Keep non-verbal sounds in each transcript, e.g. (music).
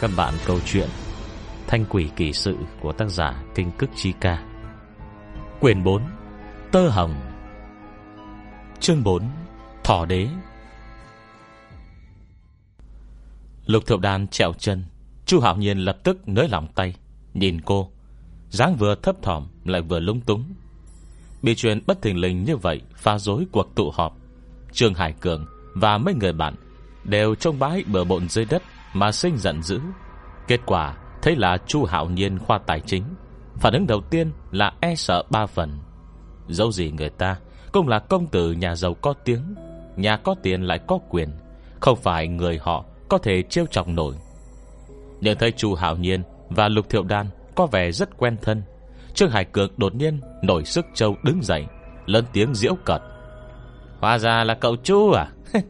các bạn câu chuyện Thanh quỷ kỳ sự của tác giả Kinh Cức Chi Ca. Quyền 4 Tơ Hồng. Chương 4 Thỏ Đế. Lục Thượng Đan trèo chân, Chu Hạo Nhiên lập tức nới lỏng tay, Nhìn cô. Dáng vừa thấp thỏm, lại vừa lung túng. Bị chuyện bất thình lình như vậy Phá rối cuộc tụ họp, Trương Hải Cường và mấy người bạn Đều trông bãi bờ bộn dưới đất. Mà sinh giận dữ. Kết quả thấy là Chu Hạo Nhiên khoa tài chính. Phản ứng đầu tiên là e sợ ba phần. Dẫu gì người ta Cũng là công tử nhà giàu có tiếng, Nhà có tiền lại có quyền, Không phải người họ có thể trêu chọc nổi. Nhưng thấy Chu Hạo Nhiên Và Lục Thiệu Đan Có vẻ rất quen thân, Trương Hải Cường đột nhiên nổi sức châu đứng dậy, Lớn tiếng diễu cợt. Hóa ra là cậu Chu à? (laughs)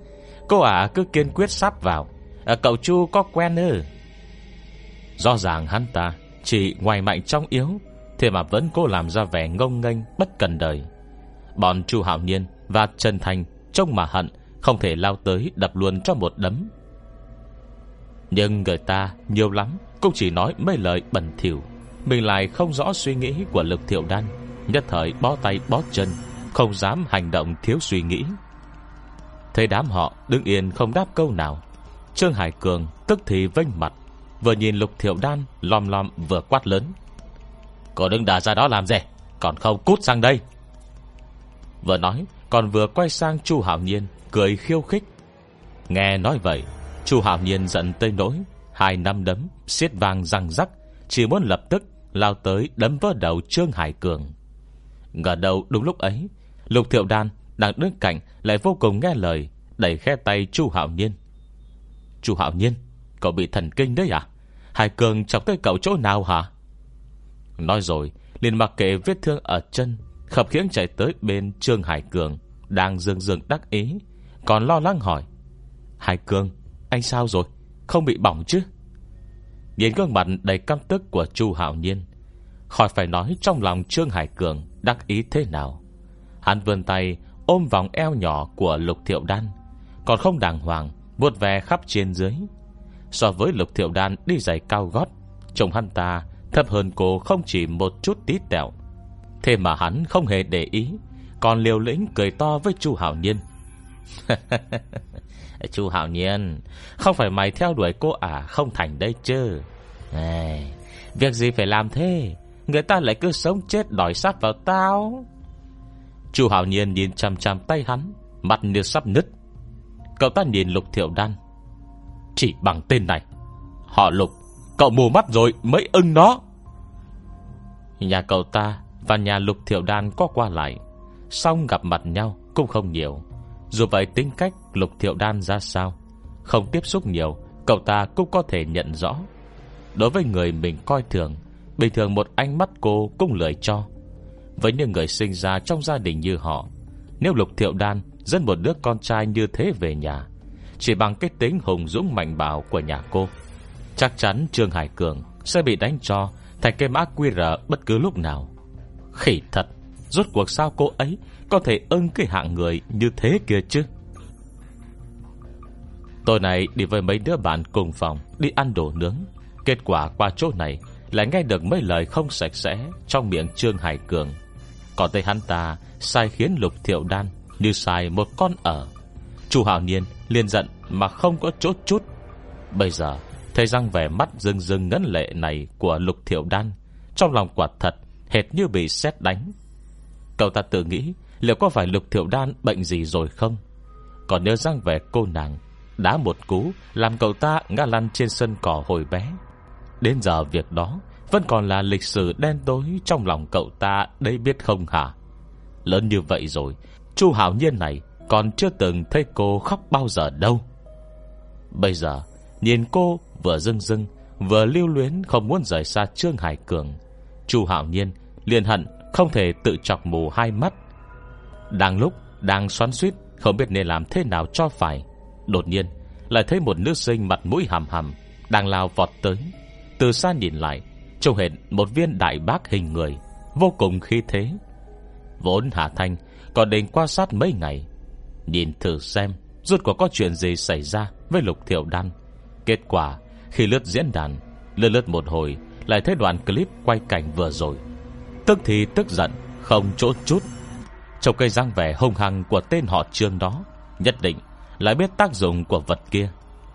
Cô ả cứ kiên quyết sắp vào à, Cậu Chu có quen ư? Rõ ràng hắn ta Chỉ ngoài mạnh trong yếu Thế mà vẫn cố làm ra vẻ ngông nghênh Bất cần đời. Bọn Chu Hạo Niên và Trần Thành Trông mà hận Không thể lao tới đập luôn cho một đấm. Nhưng người ta nhiều lắm Cũng chỉ nói mấy lời bẩn thỉu Mình lại không rõ suy nghĩ của lực thiệu đan Nhất thời bó tay bó chân Không dám hành động thiếu suy nghĩ. Thấy đám họ đứng yên không đáp câu nào Trương Hải Cường tức thì vênh mặt, Vừa nhìn Lục Thiệu Đan Lom lom vừa quát lớn. Cô đừng đà ra đó làm gì? Còn không cút sang đây. Vừa nói, còn vừa quay sang Chu hảo Nhiên, Cười khiêu khích. Nghe nói vậy, Chu hảo Nhiên giận tơi nỗi, Hai năm đấm, xiết vang răng rắc, Chỉ muốn lập tức lao tới đấm vỡ đầu Trương Hải Cường. Ngờ đầu đúng lúc ấy, Lục Thiệu Đan đang đứng cạnh Lại vô cùng nghe lời, Đẩy khe tay Chu hảo Nhiên. Chu Hạo Nhiên, Cậu bị thần kinh đấy à? Hải Cường chọc tới cậu chỗ nào hả? Nói rồi, liền mặc kệ vết thương ở chân, Khập khiễng chạy tới bên Trương Hải Cường, Đang dương dương đắc ý, Còn lo lắng hỏi. Hải Cường, anh sao rồi? Không bị bỏng chứ? Nhìn gương mặt đầy căm tức của Chu Hạo Nhiên, Khỏi phải nói trong lòng Trương Hải Cường Đắc ý thế nào. Hắn vươn tay ôm vòng eo nhỏ của Lục Thiệu Đan, Còn không đàng hoàng Vuốt ve khắp trên dưới. So với Lục Thiệu Đan đi giày cao gót Trông hắn ta thấp hơn cô không chỉ một chút tí tẹo. Thế mà hắn không hề để ý Còn liều lĩnh cười to với chu Hảo Nhiên. (laughs) Chu Hảo Nhiên Không phải mày theo đuổi cô à Không thành đây chứ. Này, Việc gì phải làm thế? Người ta lại cứ sống chết đòi sát vào tao. Chu Hảo Nhiên nhìn chăm chăm tay hắn Mặt như sắp nứt. Cậu ta nhìn Lục Thiệu Đan. Chỉ bằng tên này. Họ Lục, Cậu mù mắt rồi, mới ưng nó. Nhà cậu ta Và nhà Lục Thiệu Đan có qua lại. Xong gặp mặt nhau cũng không nhiều. Dù vậy tính cách Lục Thiệu Đan ra sao? Không tiếp xúc nhiều, Cậu ta cũng có thể nhận rõ. Đối với người mình coi thường, Bình thường một ánh mắt cô cũng lười cho. Với những người sinh ra trong gia đình như họ, Nếu Lục Thiệu Đan Dẫn một đứa con trai như thế về nhà. Chỉ bằng cái tính hùng dũng mạnh bạo của nhà cô, Chắc chắn Trương Hải Cường Sẽ bị đánh cho Thành cái mã QR bất cứ lúc nào. Khỉ thật, Rốt cuộc sao cô ấy Có thể ưng cái hạng người như thế kia chứ? Tối nay đi với mấy đứa bạn cùng phòng, Đi ăn đồ nướng. Kết quả qua chỗ này Lại nghe được mấy lời không sạch sẽ Trong miệng Trương Hải Cường. Còn thấy hắn ta sai khiến Lục Thiệu Đan như sai một con ở. Chu hào Niên liền giận Mà không có chỗ chút. Bây giờ thấy răng vẻ mắt rưng rưng ngấn lệ này Của Lục Thiệu Đan, Trong lòng quả thật Hệt như bị xét đánh. Cậu ta tự nghĩ Liệu có phải Lục Thiệu Đan bệnh gì rồi không? Còn nhớ răng vẻ cô nàng, Đá một cú Làm cậu ta ngã lăn trên sân cỏ hồi bé. Đến giờ việc đó, Vẫn còn là lịch sử đen tối Trong lòng cậu ta, đây biết không hả? Lớn như vậy rồi Chu Hảo Nhiên này Còn chưa từng thấy cô khóc bao giờ đâu. Bây giờ, Nhìn cô vừa dưng dưng Vừa lưu luyến không muốn rời xa Trương Hải Cường, Chu Hảo Nhiên liền hận Không thể tự chọc mù hai mắt. Đang lúc Đang xoắn suýt Không biết nên làm thế nào cho phải, Đột nhiên Lại thấy một nữ sinh mặt mũi hàm hàm Đang lao vọt tới. Từ xa nhìn lại, Trông hệt một viên đại bác hình người, Vô cùng khí thế. Vốn Hà Thanh còn định quan sát mấy ngày. Nhìn thử xem, Rốt cuộc có chuyện gì xảy ra Với Lục Thiệu Đan. Kết quả, Khi lướt diễn đàn, Lướt lướt một hồi, Lại thấy đoạn clip quay cảnh vừa rồi. Tức thì tức giận, Không chỗ chút. Trong cây răng vẻ hung hăng của tên họ trương đó, Nhất định lại biết tác dụng của vật kia.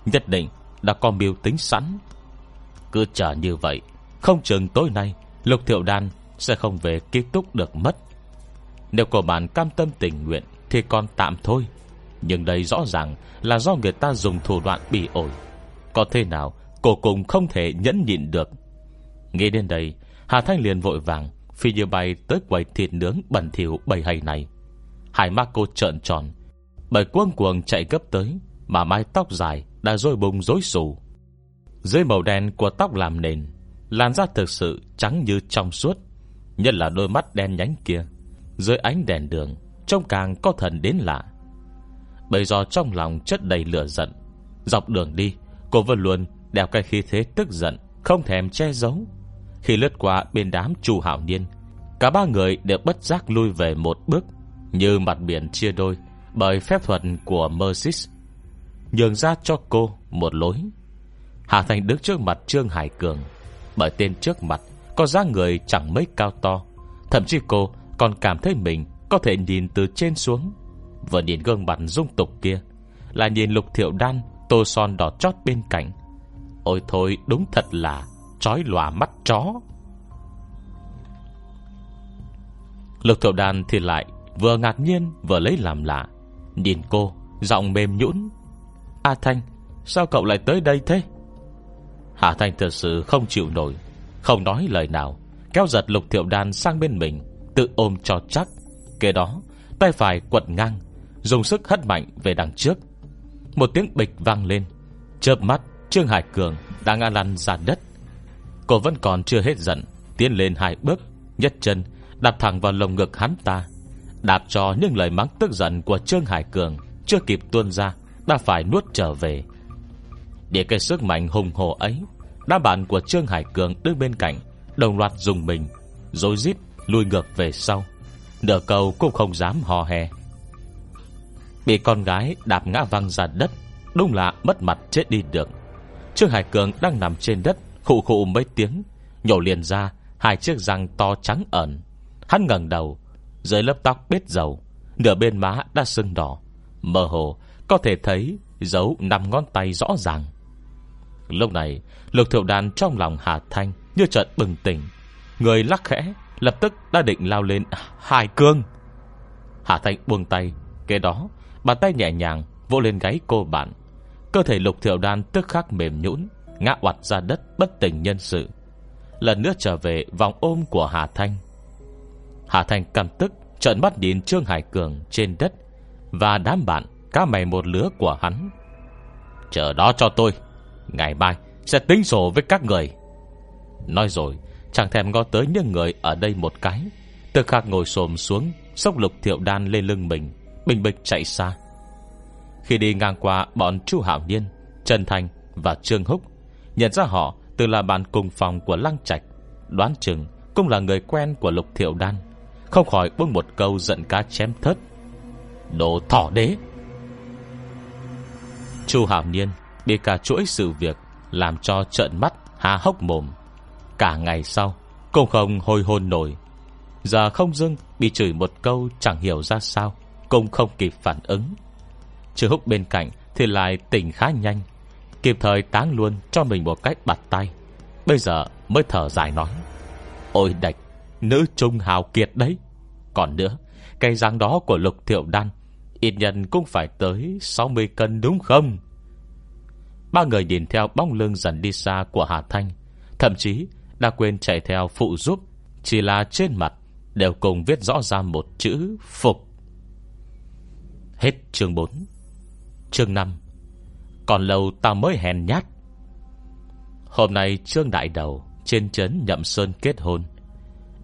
Nhất định đã có mưu tính sẵn. Cứ chờ như vậy, Không chừng tối nay, Lục thiệu đan sẽ không về ký túc được mất. Nếu cô bạn cam tâm tình nguyện Thì còn tạm thôi. Nhưng đây rõ ràng là do người ta dùng thủ đoạn bị ổi. Có thế nào Cô cùng không thể nhẫn nhịn được. Nghĩ đến đây, Hà Thanh liền vội vàng Phi như bay tới quầy thịt nướng bẩn thỉu bầy hay này. Hai mắt cô trợn tròn, Bởi cuông cuồng chạy gấp tới, Mà mái tóc dài đã rôi bùng rối xù. Dưới màu đen của tóc làm nền, Làn da thực sự trắng như trong suốt, Nhất là đôi mắt đen nhánh kia. Dưới ánh đèn đường, Trông càng có thần đến lạ. Bởi do trong lòng chất đầy lửa giận, Dọc đường đi, Cô vẫn luôn đeo cái khí thế tức giận, Không thèm che giấu. Khi lướt qua bên đám chu hảo niên, Cả ba người đều bất giác lui về một bước, Như mặt biển chia đôi Bởi phép thuật của Mersis Nhường ra cho cô một lối. Hà Thành đứng trước mặt Trương Hải Cường, Bởi tên trước mặt Có dáng người chẳng mấy cao to, Thậm chí cô còn cảm thấy mình Có thể nhìn từ trên xuống. Vừa nhìn gương mặt dung tục kia Là nhìn lục thiệu đan, Tô son đỏ chót bên cạnh. Ôi thôi, đúng thật là Chói lòa mắt chó. Lục thiệu đan thì lại Vừa ngạc nhiên, vừa lấy làm lạ. Nhìn cô, Giọng mềm nhũn. A Thanh, Sao cậu lại tới đây thế? Hà Thanh thật sự không chịu nổi, Không nói lời nào, Kéo giật lục thiệu đan sang bên mình. Tự ôm cho chắc. Kế đó, tay phải quật ngang, Dùng sức hất mạnh về đằng trước. Một tiếng bịch vang lên, Chớp mắt, Trương Hải Cường đã ngã lăn ra đất. Cô vẫn còn chưa hết giận, Tiến lên hai bước Nhất chân, đạp thẳng vào lồng ngực hắn ta. Đạp cho những lời mắng tức giận của Trương Hải Cường Chưa kịp tuôn ra, Đã phải nuốt trở về. Để cái sức mạnh hùng hồ ấy, Đám bạn của Trương Hải Cường đứng bên cạnh, Đồng loạt dùng mình Rồi rít lui ngược về sau. Nửa cầu cũng không dám hò hè. Bị con gái đạp ngã văng ra đất, Đúng là mất mặt chết đi được. Trương Hải Cường đang nằm trên đất, Khụ khụ mấy tiếng, Nhổ liền ra hai chiếc răng to trắng ẩn. Hắn ngẩng đầu, Dưới lớp tóc bết dầu, Nửa bên má đã sưng đỏ. Mơ hồ, có thể thấy Dấu nằm ngón tay rõ ràng. Lúc này Lục thiệu đàn trong lòng Hà Thanh Như trận bừng tỉnh. Người lắc khẽ Lập tức đã định lao lên Hải cương. Hà Thanh buông tay Kế đó, bàn tay nhẹ nhàng Vỗ lên gáy cô bạn. Cơ thể lục thiệu đan tức khắc mềm nhũn, Ngã oặt ra đất bất tỉnh nhân sự. Lần nữa trở về vòng ôm của Hà Thanh. Hà Thanh căm tức Trận mắt nhìn Trương Hải Cường trên đất Và đám bạn Cá mày một lứa của hắn. Chờ đó cho tôi, Ngày mai sẽ tính sổ với các người. Nói rồi Chẳng thèm ngó tới những người ở đây một cái. Từ khắc ngồi xồm xuống, Sốc lục thiệu đan lên lưng mình, Bình bịch chạy xa. Khi đi ngang qua bọn Chu Hảo Niên Trần Thành và Trương Húc, Nhận ra họ từ là bạn cùng phòng của Lăng Trạch, Đoán chừng cũng là người quen của Lục Thiệu Đan, Không khỏi buông một câu giận cá chém thớt. Đồ thỏ đế! Chu Hảo Niên Bị cả chuỗi sự việc Làm cho trợn mắt, há hốc mồm. Cả ngày sau Cũng không hồi hôn nổi. Giờ không dưng bị chửi một câu Chẳng hiểu ra sao, Cũng không kịp phản ứng. Chưa húc bên cạnh Thì lại tỉnh khá nhanh, Kịp thời táng luôn cho mình một cách bặt tay. Bây giờ mới thở dài nói, Ôi đạch, Nữ trung hào kiệt đấy. Còn nữa Cây răng đó của lục thiệu đan, Ít nhân cũng phải tới 60 cân đúng không? Ba người nhìn theo bóng lưng dần đi xa của Hà Thanh, Thậm chí đã quên chạy theo phụ giúp, Chỉ là trên mặt Đều cùng viết rõ ra một chữ Phục. Hết chương 4 Chương 5 Còn lâu ta mới hèn nhát. Hôm nay trương đại đầu Trên trấn Nhậm Sơn kết hôn.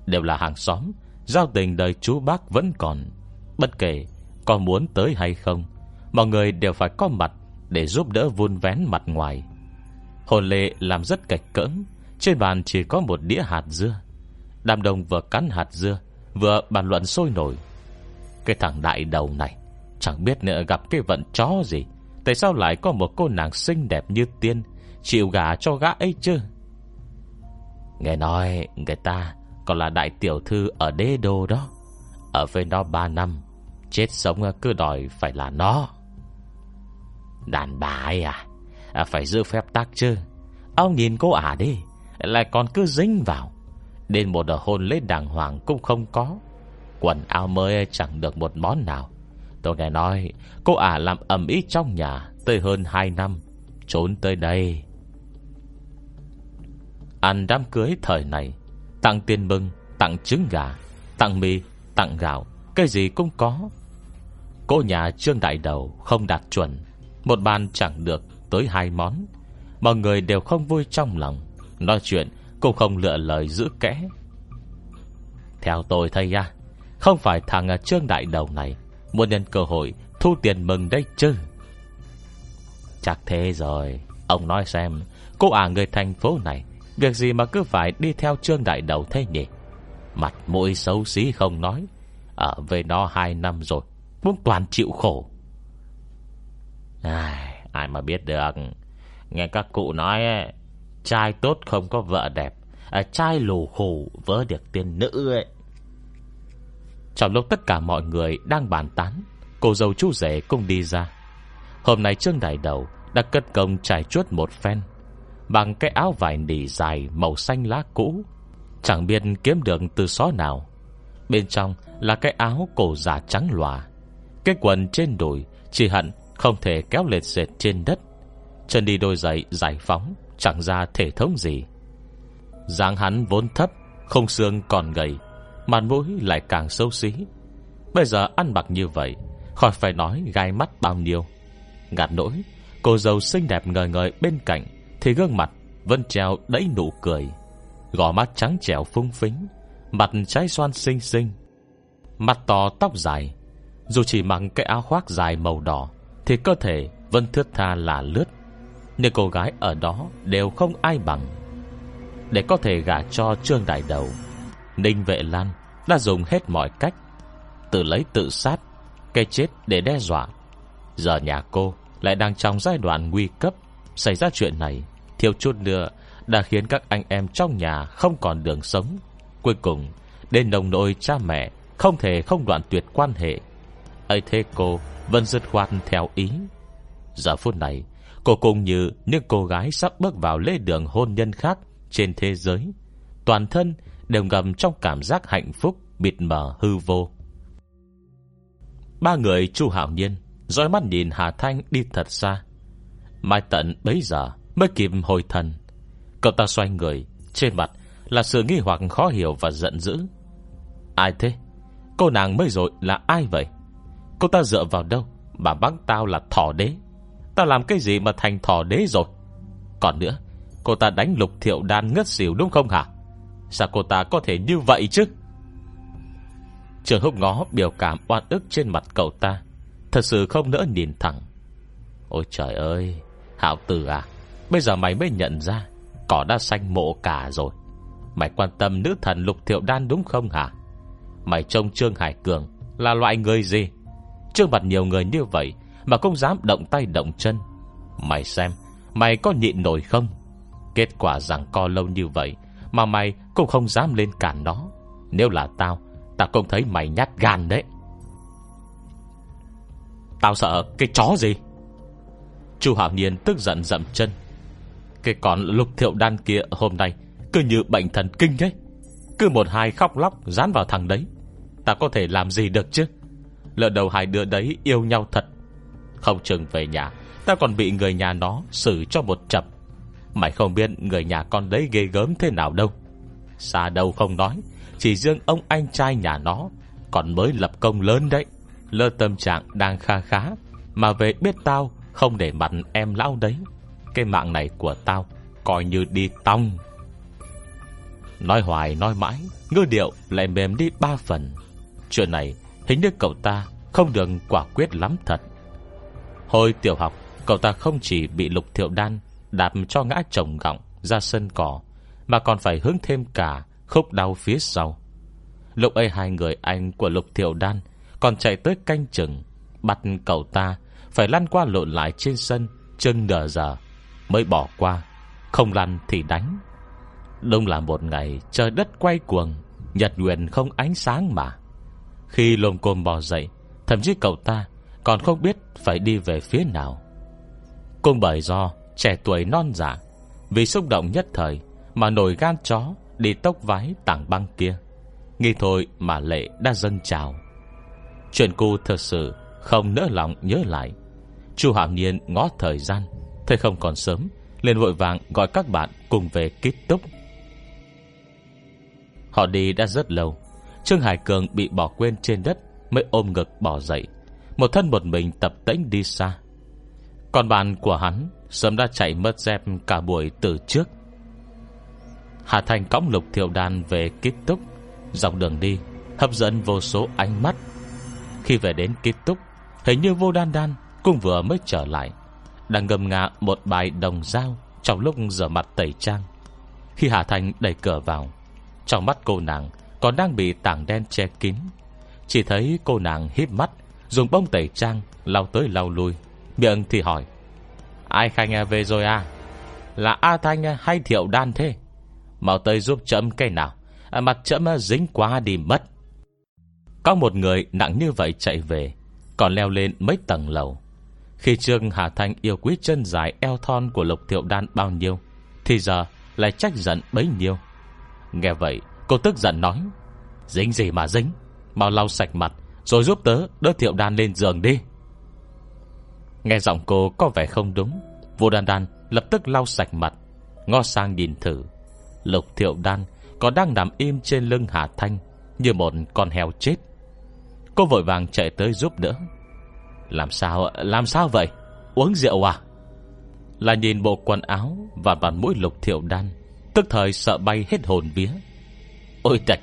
Đều là hàng xóm, Giao tình đời chú bác vẫn còn. Bất kể có muốn tới hay không, Mọi người đều phải có mặt Để giúp đỡ vun vén mặt ngoài. Hồn lệ làm rất cạch cỡng trên bàn chỉ có một đĩa hạt dưa. Đàm đồng vừa cắn hạt dưa Vừa bàn luận sôi nổi. Cái thằng đại đầu này Chẳng biết nữa gặp cái vận chó gì. Tại sao lại có một cô nàng xinh đẹp như tiên Chịu gả cho gã ấy chứ? Nghe nói người ta Còn là đại tiểu thư ở đế đô đó. Ở với nó 3 năm Chết sống cứ đòi phải là nó. Đàn bà ấy à, à Phải giữ phép tắc chứ. Ông nhìn cô ả đi. Lại còn cứ dính vào. Đến một hôn lễ đàng hoàng cũng không có. Quần áo mới chẳng được một món nào. Tôi nghe nói, Cô ả làm ẩm ý trong nhà Tới hơn 2 năm. Trốn tới đây. Ăn đám cưới thời này, Tặng tiền mừng, Tặng trứng gà, Tặng mì, Tặng gạo, Cái gì cũng có. Cô nhà trương đại đầu không đạt chuẩn, Một bàn chẳng được tới hai món. Mọi người đều không vui trong lòng. Nói chuyện cũng không lựa lời giữ kẽ. Theo tôi thấy ra Không phải thằng à, trương đại đầu này Muốn nhân cơ hội thu tiền mừng đây chứ. Chắc thế rồi Ông nói xem Cô à người thành phố này Việc gì mà cứ phải đi theo trương đại đầu thế nhỉ? Mặt mũi xấu xí không nói Ở về nó hai năm rồi Muốn toàn chịu khổ. Ai, ai mà biết được. Nghe các cụ nói Trai tốt không có vợ đẹp. À, Trai lù khủ vỡ được tiên nữ ấy. Trong lúc tất cả mọi người đang bàn tán Cô dâu chú rể cũng đi ra. Hôm nay Trương Đại Đầu Đã cất công trải chuốt một phen Bằng cái áo vải nỉ dài Màu xanh lá cũ. Chẳng biết kiếm được từ xó nào. Bên trong là cái áo cổ giả trắng lòa. Cái quần trên đùi Chỉ hận không thể kéo lệt dệt trên đất. Chân đi đôi giày giải phóng Chẳng ra thể thống gì. Dáng hắn vốn thấp, Không xương còn gầy Mặt mũi lại càng xấu xí. Bây giờ ăn mặc như vậy, Khỏi phải nói gai mắt bao nhiêu. Ngạt nỗi, Cô dâu xinh đẹp ngời ngời bên cạnh, Thì gương mặt vẫn treo đẫy nụ cười. Gò mắt trắng trẻo phung phính, Mặt trái xoan xinh xinh, Mặt to tóc dài. Dù chỉ mặc cái áo khoác dài màu đỏ, Thì cơ thể vẫn thướt tha là lướt. Nhưng cô gái ở đó Đều không ai bằng, Để có thể gả cho Trương Đại Đầu, Ninh Vệ Lan Đã dùng hết mọi cách Tự lấy tự sát Cây chết để đe dọa. Giờ nhà cô lại đang trong giai đoạn nguy cấp, Xảy ra chuyện này Thiếu chút nữa Đã khiến các anh em trong nhà Không còn đường sống. Cuối cùng, Đến nồng nội cha mẹ Không thể không đoạn tuyệt quan hệ. Ấy thế cô vẫn dứt khoát theo ý. Giờ phút này Cô cũng như những cô gái sắp bước vào lễ đường hôn nhân khác Trên thế giới, Toàn thân đều ngầm trong cảm giác hạnh phúc Bịt mờ, hư vô. Ba người chu hảo nhiên dõi mắt nhìn Hà Thanh đi thật xa. Mai tận bấy giờ Mới kịp hồi thần. Cậu ta xoay người, Trên mặt là sự nghi hoặc khó hiểu và giận dữ. Ai thế? Cô nàng mới rồi là ai vậy? Cô ta dựa vào đâu? Bà bác tao là thỏ đế ta làm cái gì mà thành thỏ đế rồi? Còn nữa, Cô ta đánh lục thiệu đan ngất xỉu đúng không hả? Sao cô ta có thể như vậy chứ? Trường húc ngó biểu cảm oan ức trên mặt cậu ta, Thật sự không nỡ nhìn thẳng. Ôi trời ơi, Hạo tử à Bây giờ mày mới nhận ra, Cỏ đã xanh mộ cả rồi. Mày quan tâm nữ thần lục thiệu đan đúng không hả? Mày trông Trương Hải Cường Là loại người gì? Trương mặt nhiều người như vậy mà không dám động tay động chân. Mày xem, Mày có nhịn nổi không? Kết quả rằng co lâu như vậy Mà mày cũng không dám lên cản nó. Nếu là tao Tao cũng thấy mày nhát gan đấy. Tao sợ cái chó gì? Chu Hảo Niên tức giận dậm chân. Cái con lục thiệu đan kia hôm nay Cứ như bệnh thần kinh ấy Cứ một hai khóc lóc dán vào thằng đấy. Ta có thể làm gì được chứ? Lỡ đầu hai đứa đấy yêu nhau thật không chừng về nhà. Ta còn bị người nhà nó xử cho một chập. Mày không biết người nhà con đấy ghê gớm thế nào đâu. Xa đâu không nói, Chỉ riêng ông anh trai nhà nó Còn mới lập công lớn đấy. Lơ tâm trạng đang kha khá, Mà về biết tao không để mặt em lão đấy. Cái mạng này của tao Coi như đi tong. Nói hoài nói mãi, Ngư điệu lại mềm đi ba phần. Chuyện này hình như cậu ta Không được quả quyết lắm thật. Hồi tiểu học, Cậu ta không chỉ bị lục thiệu đan Đạp cho ngã chồng gọng ra sân cỏ, Mà còn phải hướng thêm cả Khúc đau phía sau. Lúc ấy hai người anh của lục thiệu đan Còn chạy tới canh chừng, Bắt cậu ta phải lăn qua lộn lại trên sân chân nửa giờ Mới bỏ qua, Không lăn thì đánh. Đông là một ngày trời đất quay cuồng, Nhật nguyện không ánh sáng mà. Khi lồm cồm bò dậy, Thậm chí cậu ta còn không biết Phải đi về phía nào. Cũng bởi do trẻ tuổi non giả dạ, Vì xúc động nhất thời Mà nổi gan chó đi tốc vái tảng băng kia. Nghi thôi mà lệ đã dâng trào. Chuyện cu thật sự Không nỡ lòng nhớ lại. Chu Hạo Niên ngó thời gian Thấy không còn sớm liền vội vàng gọi các bạn cùng về kết túc. Họ đi đã rất lâu Trương Hải Cường bị bỏ quên trên đất Mới ôm ngực bỏ dậy. Một thân một mình tập tĩnh đi xa. Còn bạn của hắn Sớm đã chạy mất dép cả buổi từ trước. Hà Thành cõng lục thiệu đàn về kết túc, Dọc đường đi, Hấp dẫn vô số ánh mắt. Khi về đến kết túc, Hình như vô đan đan Cũng vừa mới trở lại, Đang ngầm ngạ một bài đồng dao Trong lúc rửa mặt tẩy trang. Khi Hà Thành đẩy cửa vào, Trong mắt cô nàng Còn đang bị tảng đen che kín. Chỉ thấy cô nàng híp mắt Dùng bông tẩy trang lau tới lau lui. Miệng thì hỏi Ai Khanh về rồi à? Là A Thanh hay Thiệu Đan thế? Mau tới giúp chấm cây nào à, Mặt chấm dính quá đi mất. Có một người nặng như vậy chạy về Còn leo lên mấy tầng lầu. Khi Trương Hà Thanh yêu quý chân dài eo thon của Lục Thiệu Đan bao nhiêu Thì giờ lại trách giận bấy nhiêu. Nghe vậy cô tức giận nói Dính gì mà dính? Mau lau sạch mặt rồi giúp tớ đỡ Thiệu Đan lên giường đi. Nghe giọng cô có vẻ không đúng. Vô đan đan lập tức lau sạch mặt, Ngó sang nhìn thử. Lục thiệu đan Còn đang nằm im trên lưng Hà Thanh Như một con heo chết. Cô vội vàng chạy tới giúp đỡ. Làm sao Làm sao vậy? Uống rượu à? Là nhìn bộ quần áo Và bàn mũi lục thiệu đan, Tức thời sợ bay hết hồn vía. Ôi trạch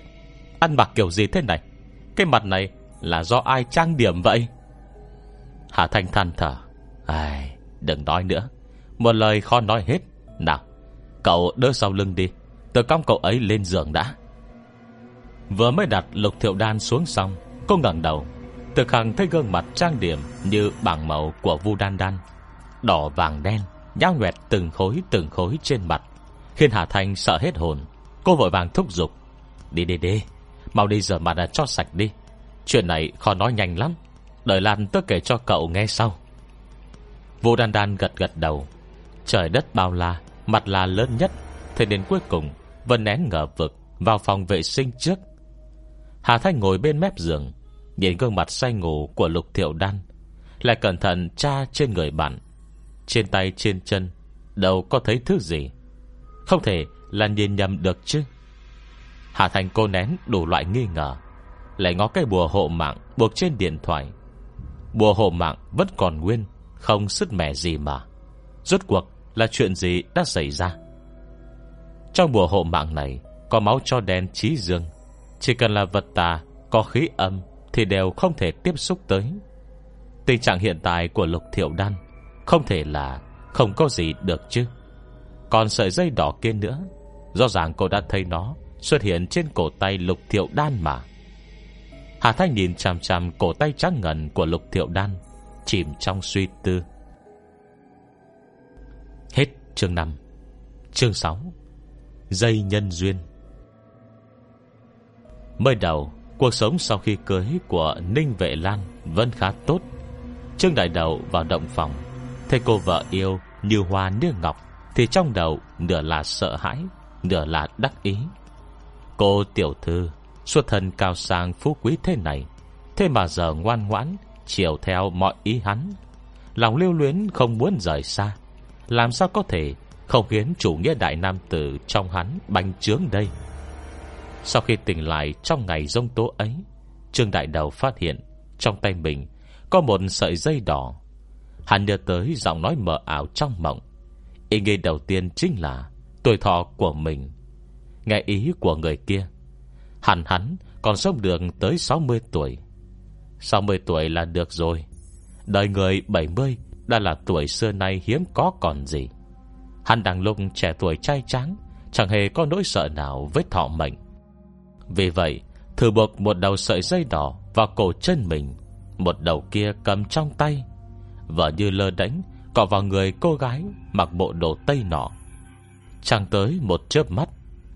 Ăn mặc kiểu gì thế này? Cái mặt này là do ai trang điểm vậy? Hà Thanh than thở. Ai, Đừng nói nữa. Một lời khó nói hết. Nào Cậu đỡ sau lưng đi. Tôi cong cậu ấy lên giường đã. Vừa mới đặt lục thiệu đan xuống xong Cô ngẩng đầu. Từ khẳng thấy gương mặt trang điểm Như bảng màu của vu đan đan. Đỏ vàng đen Nhao nhuẹt từng khối từng khối trên mặt. Khiến Hà Thanh sợ hết hồn. Cô vội vàng thúc giục. Đi đi đi. Mau đi rửa mặt cho sạch đi. Chuyện này khó nói nhanh lắm. Đợi Lan tớ kể cho cậu nghe sau. Vô đan đan gật gật đầu. Trời đất bao la, Mặt là lớn nhất. Thế đến cuối cùng Vẫn nén ngờ vực, Vào phòng vệ sinh trước. Hà Thanh ngồi bên mép giường, Nhìn gương mặt say ngủ của Lục Thiệu Đan. Lại cẩn thận tra trên người bạn. Trên tay, trên chân, Đâu có thấy thứ gì. Không thể là nhìn nhầm được chứ. Hà Thành cô nén đủ loại nghi ngờ. Lại ngó cái bùa hộ mạng Buộc trên điện thoại. Bùa hộ mạng vẫn còn nguyên, Không sứt mẻ gì mà. Rốt cuộc là chuyện gì đã xảy ra? Trong bùa hộ mạng này Có máu cho đen trí dương. Chỉ cần là vật tà, Có khí âm Thì đều không thể tiếp xúc tới. Tình trạng hiện tại của lục thiệu đan Không thể là Không có gì được chứ. Còn sợi dây đỏ kia nữa, Rõ ràng cô đã thấy nó Xuất hiện trên cổ tay lục thiệu đan mà. Hà Thanh nhìn chằm chằm cổ tay trắng ngần của lục thiệu đan, Chìm trong suy tư. Hết chương 5 Chương 6 Dây nhân duyên. Mới đầu, Cuộc sống sau khi cưới của Ninh Vệ Lan Vẫn khá tốt. Trương Đại Đầu vào động phòng, Thấy cô vợ yêu như hoa như ngọc, Thì trong đầu nửa là sợ hãi, Nửa là đắc ý. Cô tiểu thư Xuất thân cao sang phú quý thế này, Thế mà giờ ngoan ngoãn, Chiều theo mọi ý hắn. Lòng lưu luyến không muốn rời xa, Làm sao có thể Không khiến chủ nghĩa đại nam tử Trong hắn bành trướng đây? Sau khi tỉnh lại trong ngày rông tố ấy, Trương Đại Đầu phát hiện Trong tay mình Có một sợi dây đỏ. Hắn nhớ tới giọng nói mờ ảo trong mộng. Ý nghĩ đầu tiên chính là Tuổi thọ của mình. Nghe ý của người kia Hẳn hắn còn sống được tới 60 tuổi. 60 tuổi là được rồi. Đời người 70 Đã là tuổi xưa nay hiếm có còn gì. Hắn đang lúc trẻ tuổi trai trắng Chẳng hề có nỗi sợ nào với thọ mệnh. Vì vậy, Thử buộc một đầu sợi dây đỏ Vào cổ chân mình, Một đầu kia cầm trong tay Vợ như lơ đánh, Cọ vào người cô gái Mặc bộ đồ tây nọ. Chẳng tới một chớp mắt,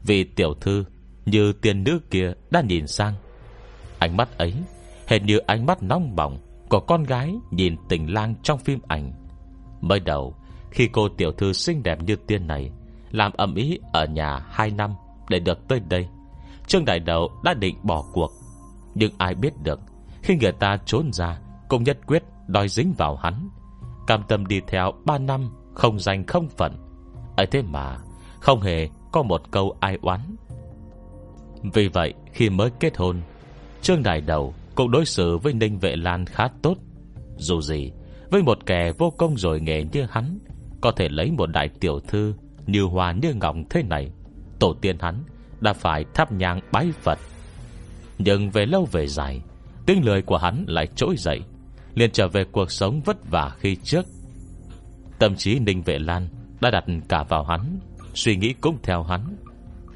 Vì tiểu thư như tiền nữ kia đã nhìn sang. Ánh mắt ấy, Hệt như ánh mắt nóng bỏng Của con gái nhìn tình lang trong phim ảnh. Mới đầu, Khi cô tiểu thư xinh đẹp như tiên này Làm ẩm ý ở nhà 2 năm Để được tới đây, Trương Đại Đầu đã định bỏ cuộc. Nhưng ai biết được, Khi người ta trốn ra Cũng nhất quyết đòi dính vào hắn. Cam tâm đi theo 3 năm Không danh không phận. Ấy thế mà, Không hề có một câu ai oán. Vì vậy, khi mới kết hôn, Trương Đại Đầu cũng đối xử với Ninh Vệ Lan khá tốt. Dù gì, Với một kẻ vô công rồi nghề như hắn, Có thể lấy một đại tiểu thư Như hoa như ngọc thế này, Tổ tiên hắn đã phải thắp nhang bái Phật. Nhưng về lâu về dài, Tiếng lời của hắn lại trỗi dậy, liền trở về cuộc sống vất vả khi trước. Tâm trí Ninh Vệ Lan Đã đặt cả vào hắn, Suy nghĩ cũng theo hắn.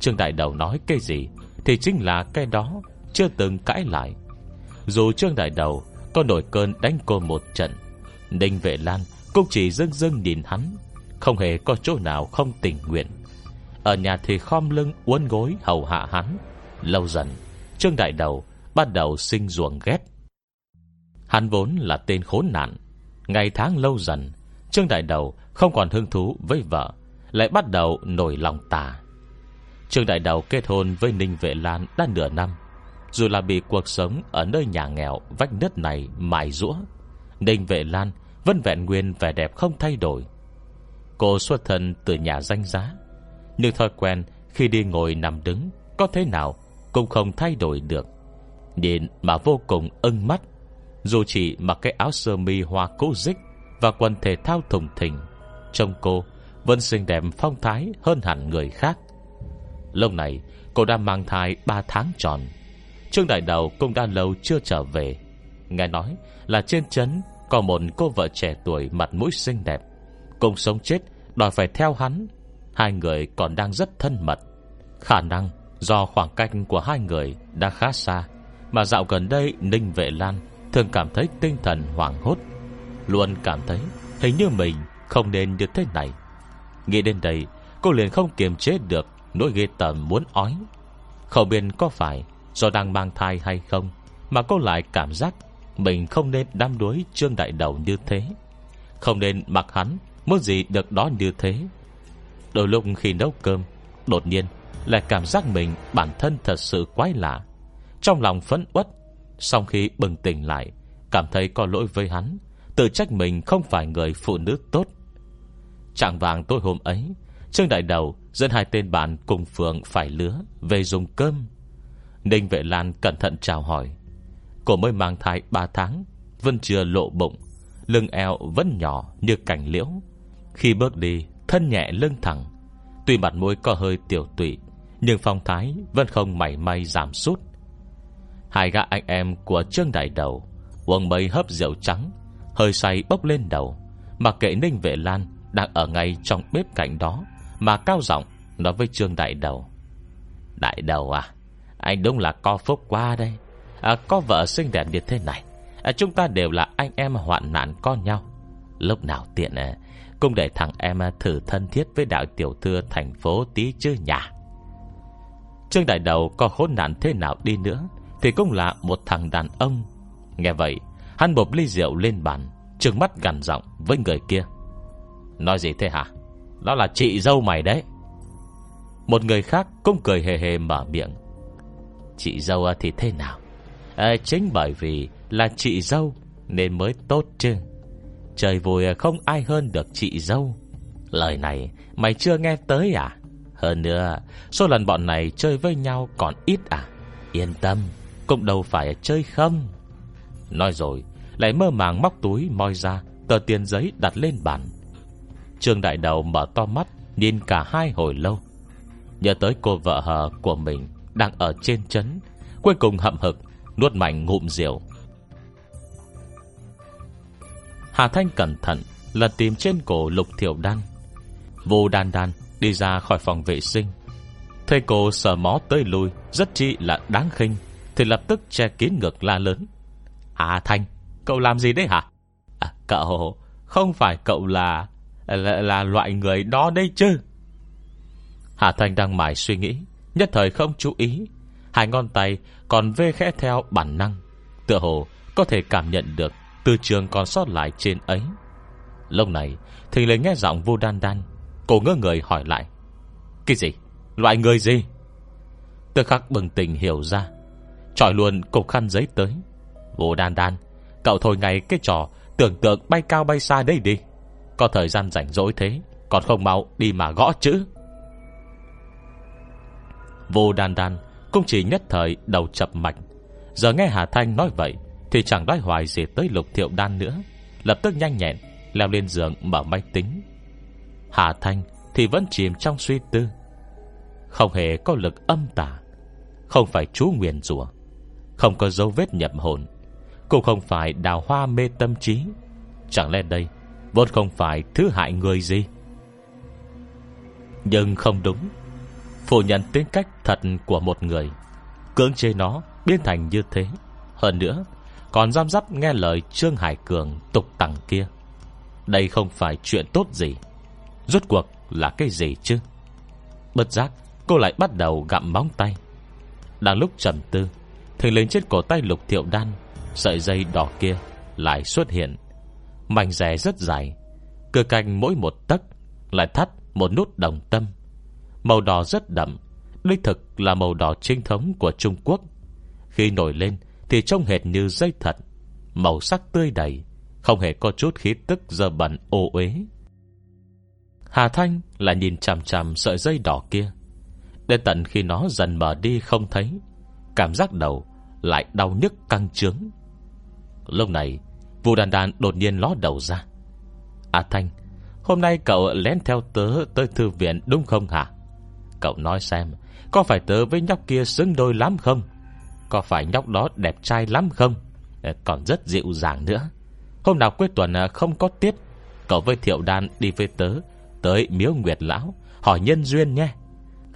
Trương Đại Đầu nói cái gì thì chính là cái đó, Chưa từng cãi lại. Dù Trương Đại Đầu có nổi cơn đánh cô một trận Ninh Vệ Lan Cũng chỉ dưng dưng nhìn hắn, Không hề có chỗ nào không tình nguyện. Ở nhà thì khom lưng uốn gối hầu hạ hắn. Lâu dần, Trương Đại Đầu bắt đầu sinh ruộng ghét. Hắn vốn là tên khốn nạn. Ngày tháng lâu dần, Trương Đại Đầu không còn hứng thú với vợ, Lại bắt đầu nổi lòng tà. Trương Đại Đầu kết hôn với Ninh Vệ Lan đã nửa năm. Dù là bị cuộc sống Ở nơi nhà nghèo vách nứt này mài rũa, Ninh Vệ Lan Vẫn vẹn nguyên vẻ đẹp không thay đổi. Cô xuất thân từ nhà danh giá, Nhưng thói quen Khi đi ngồi nằm đứng Có thế nào cũng không thay đổi được. Nhìn mà vô cùng ưng mắt, Dù chỉ mặc cái áo sơ mi hoa cũ dích Và quần thể thao thùng thình, Trông cô vẫn xinh đẹp phong thái Hơn hẳn người khác lâu này cô đã mang thai 3 tháng tròn. Trương Đại Đầu cũng đã lâu chưa trở về. Nghe nói là trên chấn Có một cô vợ trẻ tuổi mặt mũi xinh đẹp. Cùng sống chết, Đòi phải theo hắn. Hai người còn đang rất thân mật. Khả năng do khoảng cách của hai người Đã khá xa, Mà dạo gần đây Ninh Vệ Lan Thường cảm thấy tinh thần hoảng hốt. Luôn cảm thấy hình như mình Không nên như thế này. Nghĩ đến đây, cô liền không kiềm chế được Nỗi ghê tởm muốn ói. Không biết có phải do đang mang thai hay không, Mà cô lại cảm giác Mình không nên đam đuối Trương Đại Đầu như thế. Không nên mặc hắn, Muốn gì được đó như thế. Đôi lúc khi nấu cơm, Đột nhiên lại cảm giác mình Bản thân thật sự quái lạ. Trong lòng phẫn uất, Sau khi bừng tỉnh lại, Cảm thấy có lỗi với hắn, Tự trách mình không phải người phụ nữ tốt. Trạng vàng tối hôm ấy Trương Đại Đầu dẫn hai tên bạn cùng phường phải lứa về dùng cơm. Ninh Vệ Lan cẩn thận chào hỏi. Cô mới mang thai 3 tháng, vẫn chưa lộ bụng, lưng eo vẫn nhỏ như cành liễu. Khi bước đi, thân nhẹ lưng thẳng. Tuy mặt mũi có hơi tiểu tụy, nhưng phong thái vẫn không mảy may giảm sút. Hai gã anh em của Trương Đại Đầu uống mấy hấp rượu trắng, hơi say bốc lên đầu, mặc kệ Ninh Vệ Lan đang ở ngay trong bếp cạnh đó mà cao giọng nói với Trương Đại Đầu. Đại Đầu à Anh đúng là có phúc quá đây à, Có vợ xinh đẹp như thế này à, Chúng ta đều là anh em hoạn nạn con nhau. Lúc nào tiện à, Cũng để thằng em à, thử thân thiết Với đạo tiểu thư thành phố tí chứ nhà Trương Đại Đầu có khốn nạn thế nào đi nữa Thì cũng là một thằng đàn ông. Nghe vậy Hắn bộp ly rượu lên bàn Trừng mắt gằn giọng với người kia. Nói gì thế hả? Đó là chị dâu mày đấy. Một người khác cũng cười hề hề mở miệng. Chị dâu thì thế nào? À, Chính bởi vì là chị dâu Nên mới tốt chứ. Trời vui à, không ai hơn được chị dâu. Lời này mày chưa nghe tới à? Hơn nữa Số lần bọn này chơi với nhau còn ít à? Yên tâm Cũng đâu phải chơi không. Nói rồi Lại mơ màng móc túi moi ra Tờ tiền giấy đặt lên bàn. Trương Đại Đầu mở to mắt Nhìn cả hai hồi lâu. Nhớ tới cô vợ hờ của mình Đang ở trên chấn Cuối cùng hậm hực Nuốt mạnh ngụm rượu. Hà Thanh cẩn thận Lần tìm trên cổ lục thiểu đan. Vô đan đan đi ra khỏi phòng vệ sinh. Thấy cô sờ mó tới lui Rất chi là đáng khinh Thì lập tức che kín ngực la lớn. Hà Thanh Cậu làm gì đấy hả? À, Cậu Không phải cậu là là, là loại người đó đây chứ? Hà Thanh đang mải suy nghĩ Nhất thời không chú ý. Hai ngón tay còn vê khẽ theo bản năng Tựa hồ có thể cảm nhận được Từ trường còn sót lại trên ấy. Lúc này Thì lấy nghe giọng vô đan đan Cô ngơ người hỏi lại Cái gì? Loại người gì? Tư khắc bừng tỉnh hiểu ra Chọi luôn cục khăn giấy tới. Vô đan đan Cậu thôi ngay cái trò Tưởng tượng bay cao bay xa đây đi. Có thời gian rảnh rỗi thế, Còn không mau đi mà gõ chữ. Vô đan đan Cũng chỉ nhất thời đầu chập mạch. Giờ nghe Hà Thanh nói vậy Thì chẳng nói hoài gì tới lục thiệu đan nữa. Lập tức nhanh nhẹn, Leo lên giường mở máy tính. Hà Thanh thì vẫn chìm trong suy tư. Không hề có lực âm tả Không phải chú nguyền rủa, Không có dấu vết nhập hồn, Cũng không phải đào hoa mê tâm trí. Chẳng lẽ đây Vốn không phải thứ hại người gì. Nhưng không đúng. Phủ nhận tính cách thật của một người, Cưỡng chế nó biến thành như thế. Hơn nữa, Còn giam dắp nghe lời Trương Hải Cường tục tặng kia. Đây không phải chuyện tốt gì. Rốt cuộc là cái gì chứ? Bất giác, cô lại bắt đầu gặm móng tay. Đang lúc trầm tư Thì lên trên cổ tay lục thiệu đan, Sợi dây đỏ kia Lại xuất hiện Mảnh rẻ rất dài. Cơ canh mỗi một tấc Lại thắt một nút đồng tâm. Màu đỏ rất đậm, Đích thực là màu đỏ trinh thống của Trung Quốc. Khi nổi lên Thì trông hệt như dây thật, Màu sắc tươi đầy, Không hề có chút khí tức dơ bẩn, ô uế. Hà Thanh là nhìn chằm chằm sợi dây đỏ kia. Đến tận khi nó dần mở đi không thấy, Cảm giác đầu Lại đau nhức căng trướng. Lúc này Vũ đàn đàn đột nhiên ló đầu ra. À Thanh, Hôm nay cậu lén theo tớ tới thư viện đúng không hả? Cậu nói xem, Có phải tớ với nhóc kia xứng đôi lắm không? Có phải nhóc đó đẹp trai lắm không? Ờ, còn rất dịu dàng nữa. Hôm nào cuối tuần ờ, không có tiết, Cậu với Thiệu Đan đi với tớ, Tới miếu Nguyệt Lão, Hỏi nhân duyên nhé.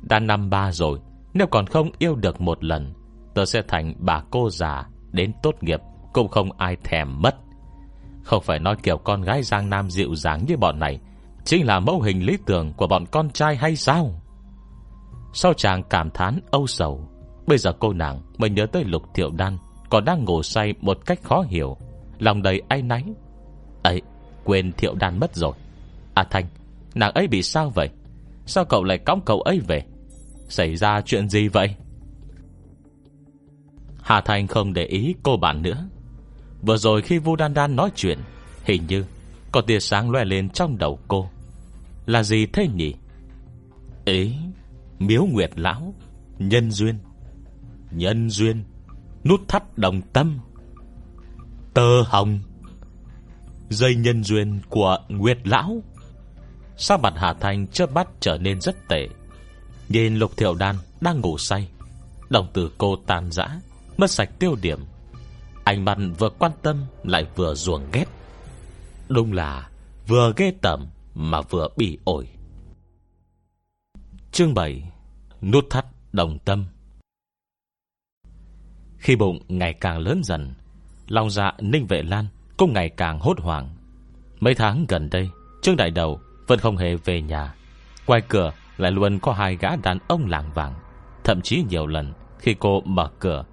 Đã năm ba rồi, Nếu còn không yêu được một lần, Tớ sẽ thành bà cô già, Đến tốt nghiệp, Cũng không ai thèm mất. Không phải nói kiểu con gái Giang Nam dịu dàng như bọn này, Chính là mẫu hình lý tưởng Của bọn con trai hay sao? Sau chàng cảm thán âu sầu, Bây giờ cô nàng mới nhớ tới lục thiệu đan Còn đang ngủ say một cách khó hiểu. Lòng đầy ai náy, ấy, quên thiệu đan mất rồi. À Thanh, Nàng ấy bị sao vậy? Sao cậu lại cõng cậu ấy về? Xảy ra chuyện gì vậy? Hà thanh không để ý cô bạn nữa. Vừa rồi khi Vu Đan Đan nói chuyện, Hình như Có tia sáng loe lên trong đầu cô. Là gì thế nhỉ? Ấy Miếu Nguyệt Lão, Nhân duyên. Nhân duyên, Nút thắt đồng tâm. Tơ hồng, Dây nhân duyên của Nguyệt Lão. Sao mặt Hà Thanh chớp bắt trở nên rất tệ? Nhìn Lục Thiệu Đan đang ngủ say. Đồng tử cô tàn giã Mất sạch tiêu điểm. Ánh mặt vừa quan tâm Lại vừa ruồng ghét. Đúng là vừa ghê tẩm Mà vừa bị ổi. Chương 7 Nút thắt đồng tâm. Khi bụng ngày càng lớn dần Lòng dạ Ninh Vệ Lan Cũng ngày càng hốt hoảng. Mấy tháng gần đây, Trương Đại Đầu vẫn không hề về nhà. Ngoài cửa lại luôn có hai gã đàn ông làng vàng. Thậm chí nhiều lần Khi cô mở cửa,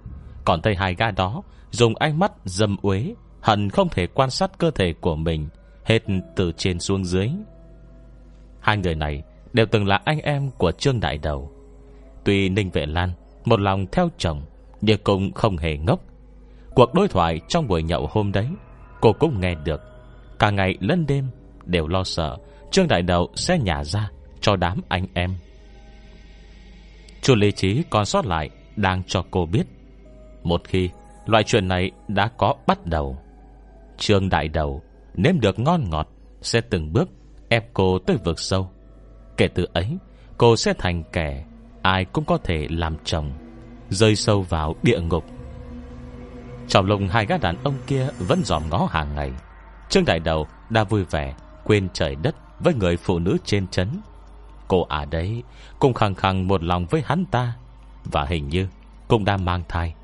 Còn thấy hai gã đó Dùng ánh mắt dâm uế, Hận không thể quan sát cơ thể của mình Hết từ trên xuống dưới. Hai người này Đều từng là anh em của Trương Đại Đầu. Tuy Ninh Vệ Lan Một lòng theo chồng, Nhưng cũng không hề ngốc. Cuộc đối thoại trong buổi nhậu hôm đấy, Cô cũng nghe được. Cả ngày lẫn đêm đều lo sợ Trương Đại đầu sẽ nhả ra Cho đám anh em. Chu lý trí còn sót lại Đang cho cô biết, Một khi loại chuyện này đã có bắt đầu Trương Đại Đầu Nếm được ngon ngọt, Sẽ từng bước ép cô tới vực sâu Kể từ ấy, Cô sẽ thành kẻ Ai cũng có thể làm chồng, Rơi sâu vào địa ngục Trong lùng hai gã đàn ông kia Vẫn dòm ngó hàng ngày, Trương Đại Đầu đã vui vẻ Quên trời đất với người phụ nữ trên chấn. Cô à đấy cũng khăng khăng một lòng với hắn ta và hình như cũng đang mang thai.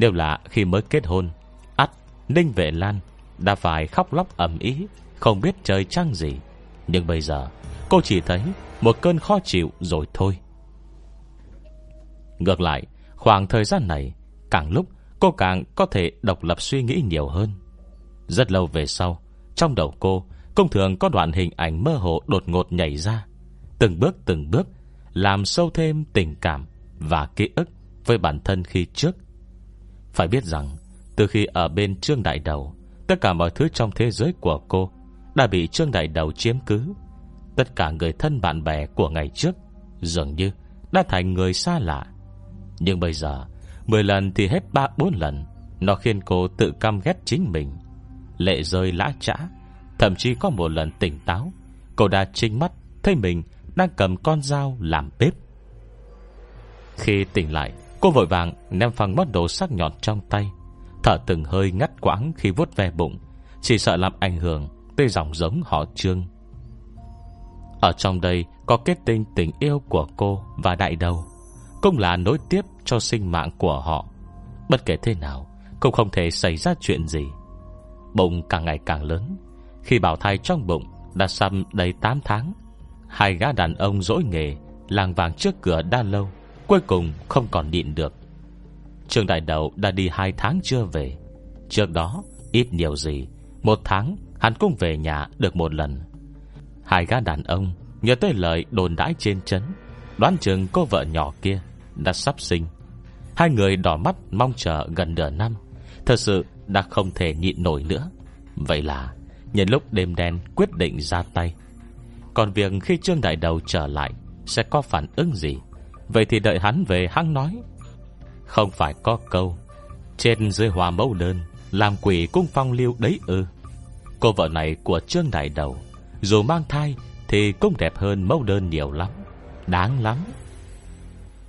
Nếu là khi mới kết hôn, ắt Ninh Vệ Lan đã phải khóc lóc ẩm ý, không biết trời trăng gì. Nhưng bây giờ Cô chỉ thấy một cơn khó chịu rồi thôi. Ngược lại Khoảng thời gian này Càng lúc cô càng có thể độc lập suy nghĩ nhiều hơn. Rất lâu về sau Trong đầu cô Công thường có đoạn hình ảnh mơ hồ đột ngột nhảy ra Từng bước từng bước Làm sâu thêm tình cảm Và ký ức với bản thân khi trước. Phải biết rằng, Từ khi ở bên Trương Đại Đầu, Tất cả mọi thứ trong thế giới của cô Đã bị Trương Đại Đầu chiếm cứ. Tất cả người thân bạn bè của ngày trước Dường như đã thành người xa lạ. Nhưng bây giờ, Mười lần thì hết ba bốn lần, Nó khiến cô tự căm ghét chính mình. Lệ rơi lã trã, Thậm chí có một lần tỉnh táo, Cô đã trinh mắt, Thấy mình đang cầm con dao làm bếp. Khi tỉnh lại Cô vội vàng ném phăng món đồ sắc nhọn trong tay. Thở từng hơi ngắt quãng khi vuốt ve bụng. Chỉ sợ làm ảnh hưởng Tới dòng giống họ trương. Ở trong đây Có kết tinh tình yêu của cô Và đại đầu. Cũng là nối tiếp cho sinh mạng của họ. Bất kể thế nào, Cũng không thể xảy ra chuyện gì. Bụng càng ngày càng lớn. Khi bảo thai trong bụng Đã xăm đầy 8 tháng, Hai gã đàn ông dỗi nghề Làng vàng trước cửa đa lâu. Cuối cùng không còn nhịn được. Trương Đại Đầu đã đi hai tháng chưa về. Trước đó, Ít nhiều gì, Một tháng hắn cũng về nhà được một lần. Hai gã đàn ông Nhớ tới lời đồn đãi trên chấn Đoán chừng cô vợ nhỏ kia Đã sắp sinh. Hai người đỏ mắt mong chờ gần nửa năm, Thật sự đã không thể nhịn nổi nữa. Vậy là, Nhân lúc đêm đen quyết định ra tay. Còn việc khi Trương Đại Đầu trở lại Sẽ có phản ứng gì? Vậy thì đợi hắn về, hắn nói. Không phải có câu, Trên dưới hòa mẫu đơn, Làm quỷ cung phong liêu đấy ư. Cô vợ này của Trương Đại Đầu, Dù mang thai Thì cũng đẹp hơn mẫu đơn nhiều lắm, Đáng lắm.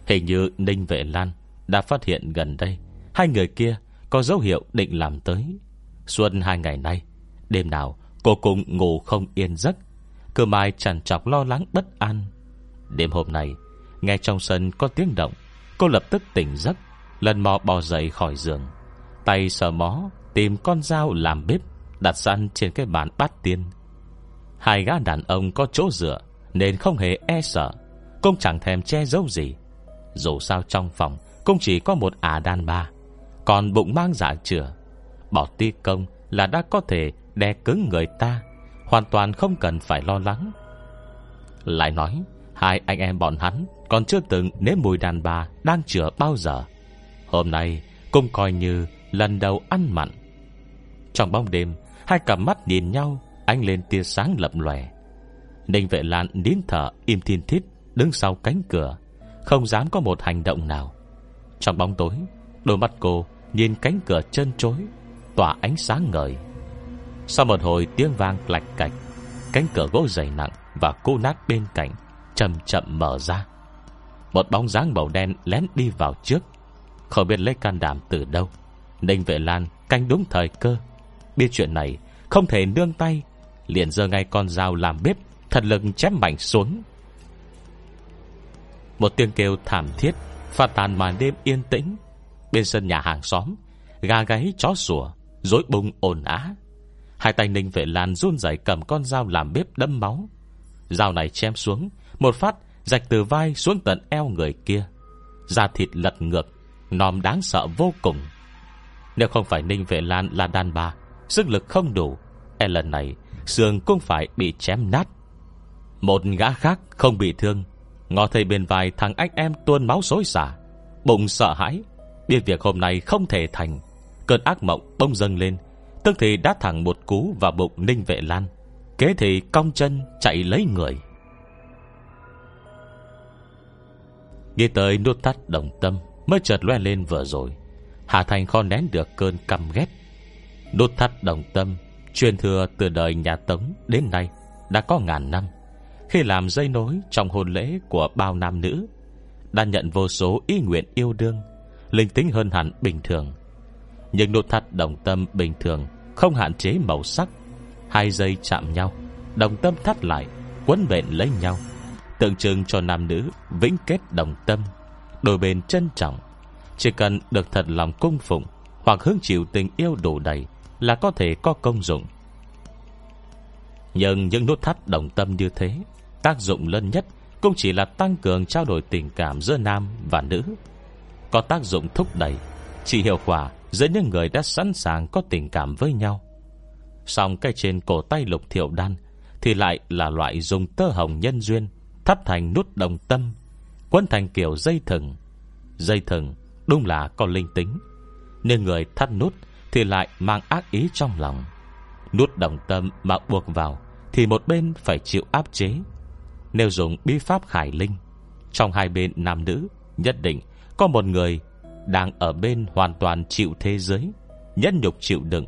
Hình như Ninh Vệ Lan Đã phát hiện gần đây, Hai người kia có dấu hiệu định làm tới. Xuân hai ngày nay, Đêm nào cô cũng ngủ không yên giấc Cơ mai chẳng chọc lo lắng bất an. Đêm hôm nay Nghe trong sân có tiếng động, Cô lập tức tỉnh giấc, Lần mò bò dậy khỏi giường. Tay sờ mó, Tìm con dao làm bếp, Đặt săn trên cái bàn bát tiên. Hai gã đàn ông có chỗ dựa, Nên không hề e sợ. Cũng chẳng thèm che giấu gì. Dù sao trong phòng, Cũng chỉ có một ả đàn ba Còn bụng mang dạ chữa Bỏ ti công là đã có thể Đè cứng người ta, Hoàn toàn không cần phải lo lắng. Lại nói Hai anh em bọn hắn Còn chưa từng nếm mùi đàn bà Đang chữa bao giờ. Hôm nay cũng coi như lần đầu ăn mặn. Trong bóng đêm, Hai cặp mắt nhìn nhau, Ánh lên tia sáng lập lòe. Ninh vệ lan nín thở, im thiên thít, Đứng sau cánh cửa, Không dám có một hành động nào. Trong bóng tối, Đôi mắt cô nhìn cánh cửa chân chối Tỏa ánh sáng ngời. Sau một hồi tiếng vang lạch cạch, Cánh cửa gỗ dày nặng Và cô nát bên cạnh Chậm chậm mở ra. Một bóng dáng màu đen lén đi vào trước. Không biết lấy can đảm từ đâu. Ninh Vệ Lan canh đúng thời cơ. Biết chuyện này, Không thể nương tay. Liền giơ ngay con dao làm bếp, Thật lực chém mạnh xuống. Một tiếng kêu thảm thiết Pha tàn màn đêm yên tĩnh. Bên sân nhà hàng xóm, Gà gáy chó sủa, Rối bùng ồn á. Hai tay Ninh Vệ Lan run rẩy cầm con dao làm bếp đâm máu. Dao này chém xuống một phát, rạch từ vai xuống tận eo người kia. Da thịt lật ngược, Nòm đáng sợ vô cùng. Nếu không phải Ninh Vệ Lan là đàn bà, Sức lực không đủ E lần này, xương cũng phải bị chém nát. Một gã khác không bị thương, Ngó thấy bên vai thằng anh em tuôn máu xối xả, Bụng sợ hãi. Biết việc hôm nay không thể thành, Cơn ác mộng bông dâng lên, Tức thì đá thẳng một cú vào bụng Ninh Vệ Lan. Kế thì cong chân chạy lấy người. Nghĩ tới nút tắt đồng tâm, Mới chợt loe lên vừa rồi. Hà Thành khó nén được cơn căm ghét. Nút thắt đồng tâm, Truyền thừa từ đời nhà Tống đến nay Đã có ngàn năm. Khi làm dây nối trong hôn lễ của bao nam nữ, Đã nhận vô số ý nguyện yêu đương, Linh tính hơn hẳn bình thường. Nhưng nút thắt đồng tâm bình thường Không hạn chế màu sắc, Hai dây chạm nhau, Đồng tâm thắt lại, Quấn bện lấy nhau. Tượng trưng cho nam nữ Vĩnh kết đồng tâm, Đôi bên trân trọng. Chỉ cần được thật lòng cung phụng Hoặc hứng chịu tình yêu đủ đầy Là có thể có công dụng. Nhưng những nút thắt đồng tâm như thế, Tác dụng lớn nhất Cũng chỉ là tăng cường trao đổi tình cảm giữa nam và nữ. Có tác dụng thúc đẩy, Chỉ hiệu quả giữa những người đã sẵn sàng có tình cảm với nhau. Song cái trên cổ tay lục thiệu đan Thì lại là loại dùng tơ hồng nhân duyên thắp thành nút đồng tâm, quấn thành kiểu dây thừng. Dây thừng đúng là có linh tính, Nên người thắt nút Thì lại mang ác ý trong lòng. Nút đồng tâm mà buộc vào Thì một bên phải chịu áp chế. Nếu dùng bi pháp khải linh, Trong hai bên nam nữ Nhất định có một người Đang ở bên hoàn toàn chịu thế giới, Nhẫn nhục chịu đựng,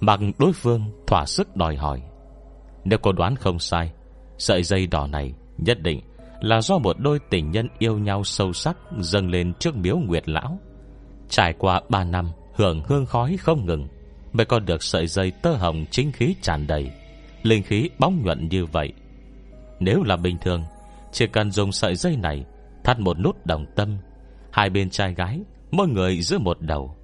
Mặc đối phương thỏa sức đòi hỏi. Nếu cô đoán không sai, Sợi dây đỏ này nhất định Là do một đôi tình nhân yêu nhau sâu sắc Dâng lên trước miếu Nguyệt Lão. Trải qua 3 năm, Hưởng hương khói không ngừng, Mới có được sợi dây tơ hồng chính khí tràn đầy, Linh khí bóng nhuận như vậy. Nếu là bình thường, Chỉ cần dùng sợi dây này Thắt một nút đồng tâm, Hai bên trai gái, Mỗi người giữ một đầu.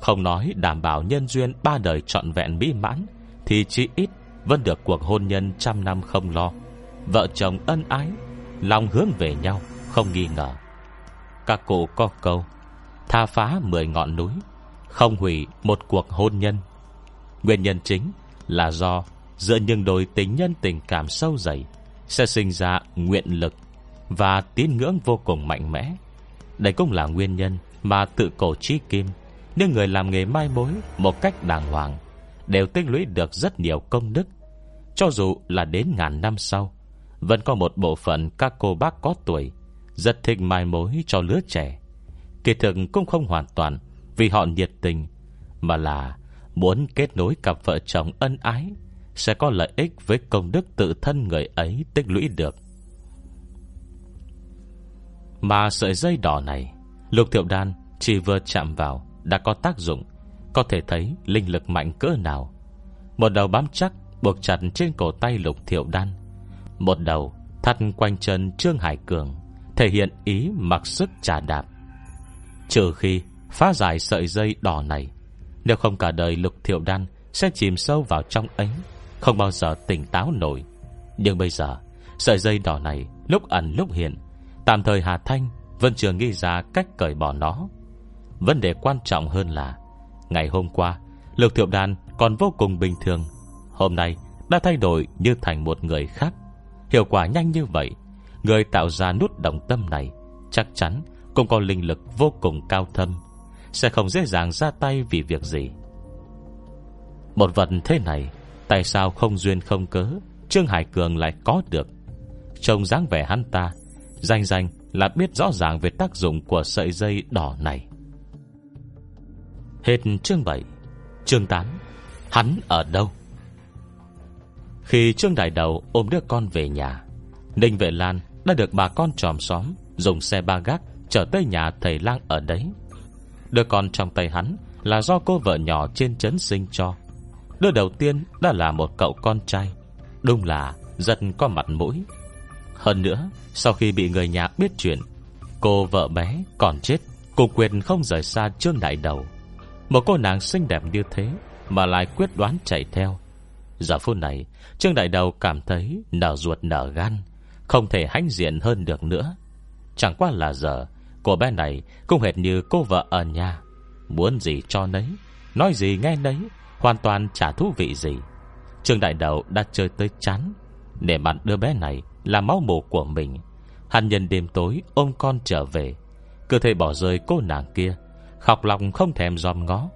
Không nói đảm bảo nhân duyên Ba đời trọn vẹn mỹ mãn, Thì chỉ ít vẫn được cuộc hôn nhân Trăm năm không lo. Vợ chồng ân ái, Lòng hướng về nhau, Không nghi ngờ. Các cụ có câu, Tha phá mười ngọn núi, không hủy một cuộc hôn nhân. Nguyên nhân chính là do Giữa những đôi tình nhân tình cảm sâu dày Sẽ sinh ra nguyện lực Và tín ngưỡng vô cùng mạnh mẽ. Đây cũng là nguyên nhân Mà tự cổ trí kim, Những người làm nghề mai mối Một cách đàng hoàng, Đều tích lũy được rất nhiều công đức, Cho dù là đến ngàn năm sau. Vẫn có một bộ phận các cô bác có tuổi, Rất thích mai mối cho lứa trẻ. Kỳ thực cũng không hoàn toàn vì họ nhiệt tình, Mà là muốn kết nối cặp vợ chồng ân ái Sẽ có lợi ích với công đức tự thân người ấy tích lũy được. Mà sợi dây đỏ này, Lục thiệu đan chỉ vừa chạm vào Đã có tác dụng, Có thể thấy linh lực mạnh cỡ nào. Một đầu bám chắc Buộc chặt trên cổ tay lục thiệu đan. Một đầu, thắt quanh chân Trương Hải Cường, Thể hiện ý mặc sức trả đạp. Trừ khi Phá giải sợi dây đỏ này, Nếu không cả đời lục thiệu đan Sẽ chìm sâu vào trong ấy, Không bao giờ tỉnh táo nổi. Nhưng bây giờ, Sợi dây đỏ này lúc ẩn lúc hiện, Tạm thời Hà Thanh Vẫn chưa nghĩ ra cách cởi bỏ nó. Vấn đề quan trọng hơn là, Ngày hôm qua, Lục thiệu đan còn vô cùng bình thường. Hôm nay đã thay đổi như thành một người khác. Hiệu quả nhanh như vậy, Người tạo ra nút động tâm này Chắc chắn cũng có linh lực vô cùng cao thâm, sẽ không dễ dàng ra tay vì việc gì. Một vật thế này, Tại sao không duyên không cớ, Trương Hải Cường lại có được? Trông dáng vẻ hắn ta, Danh danh là biết rõ ràng Về tác dụng của sợi dây đỏ này. Hết chương 7 Chương 8 Hắn ở đâu? Khi Trương Đại Đầu ôm đứa con về nhà, Ninh Vệ Lan đã được bà con tròm xóm Dùng xe ba gác Trở tới nhà thầy lang ở đấy. Đứa con trong tay hắn Là do cô vợ nhỏ trên chấn sinh cho. Đứa đầu tiên đã là một cậu con trai, Đúng là rất có mặt mũi. Hơn nữa, Sau khi bị người nhà biết chuyện, Cô vợ bé còn chết, Cô quyền không rời xa Trương Đại Đầu Một cô nàng xinh đẹp như thế Mà lại quyết đoán chạy theo. Giờ phút này, Trương Đại Đầu cảm thấy nở ruột nở gan, Không thể hãnh diện hơn được nữa. Chẳng qua là giờ, Cô bé này cũng hệt như cô vợ ở nhà. Muốn gì cho nấy, Nói gì nghe nấy, Hoàn toàn chả thú vị gì. Trương Đại Đầu đã chơi tới chán Để mặt đứa bé này là máu mù của mình. Hắn nhân đêm tối ôm con trở về Cơ thể bỏ rơi cô nàng kia, Khóc lòng không thèm giòm ngó.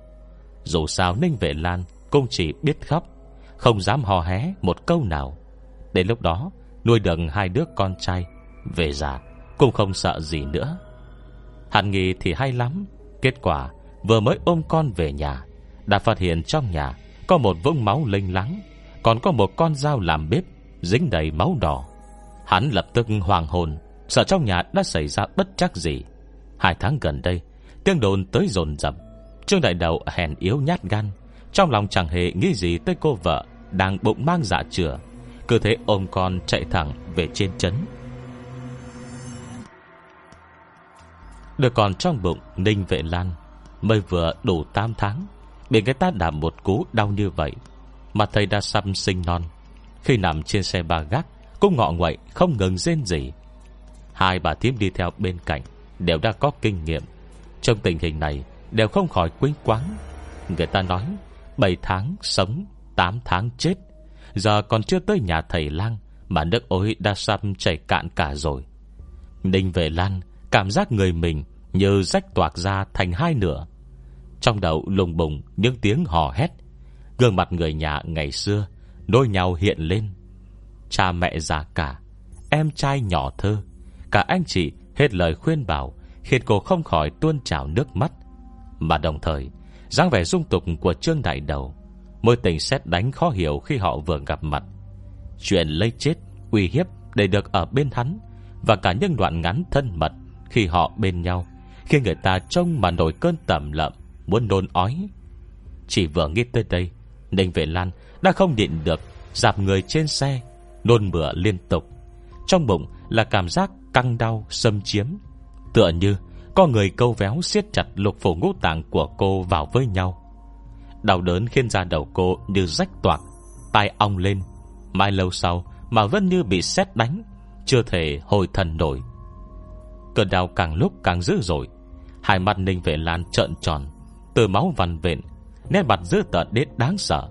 Dù sao Ninh Vệ Lan Cũng chỉ biết khóc không dám hò hé một câu nào. Đến lúc đó, nuôi được hai đứa con trai, Về già, cũng không sợ gì nữa. Hàn nghĩ thì hay lắm. Kết quả, vừa mới ôm con về nhà, Đã phát hiện trong nhà Có một vũng máu linh lắng Còn có một con dao làm bếp Dính đầy máu đỏ. Hắn lập tức hoàng hồn, Sợ trong nhà đã xảy ra bất chắc gì. Hai tháng gần đây, Tiếng đồn tới dồn dập, Trương Đại Đầu hèn yếu nhát gan trong lòng chẳng hề nghĩ gì tới cô vợ Đang bụng mang dạ chữa Cứ thế ôm con chạy thẳng về trên chấn. Được còn trong bụng Ninh Vệ Lan Mới vừa đủ 8 tháng, Bị người ta đảm một cú đau như vậy, Mà thầy đã xăm sinh non. Khi nằm trên xe ba gác Cũng ngọ nguậy không ngừng rên gì Hai bà thím đi theo bên cạnh Đều đã có kinh nghiệm. Trong tình hình này Đều không khỏi quýnh quáng. Người ta nói 7 tháng sống 8 tháng chết. Giờ còn chưa tới nhà thầy lang Mà nước ối đã sắp chảy cạn cả rồi. Ninh về Lan Cảm giác người mình như rách toạc ra thành hai nửa. Trong đầu lùng bùng những tiếng hò hét. Gương mặt người nhà ngày xưa, Đôi nhau hiện lên. Cha mẹ già cả, Em trai nhỏ thơ. Cả anh chị hết lời khuyên bảo Khiến cô không khỏi tuôn trào nước mắt. Mà đồng thời dáng vẻ dung tục của Trương Đại Đầu. Môi tình xét đánh khó hiểu khi họ vừa gặp mặt. Chuyện lấy chết, Uy hiếp để được ở bên hắn Và cả những đoạn ngắn thân mật Khi họ bên nhau, Khi người ta trông mà nổi cơn tầm lợm, Muốn nôn ói. Chỉ vừa nghĩ tới đây, Ninh Vệ Lan đã không nhịn được Dạp người trên xe, Nôn mửa liên tục. Trong bụng là cảm giác căng đau, xâm chiếm, Tựa như có người câu véo siết chặt lục phủ ngũ tạng của cô vào với nhau. Đau đớn khiến da đầu cô như rách toạc, Tai ong lên. Mai lâu sau mà vẫn như bị sét đánh, Chưa thể hồi thần nổi. Cơn đau càng lúc càng dữ dội, Hai mắt Ninh Vệ Lan trợn tròn, Từ máu vằn vện, Nét mặt dữ tợn đến đáng sợ.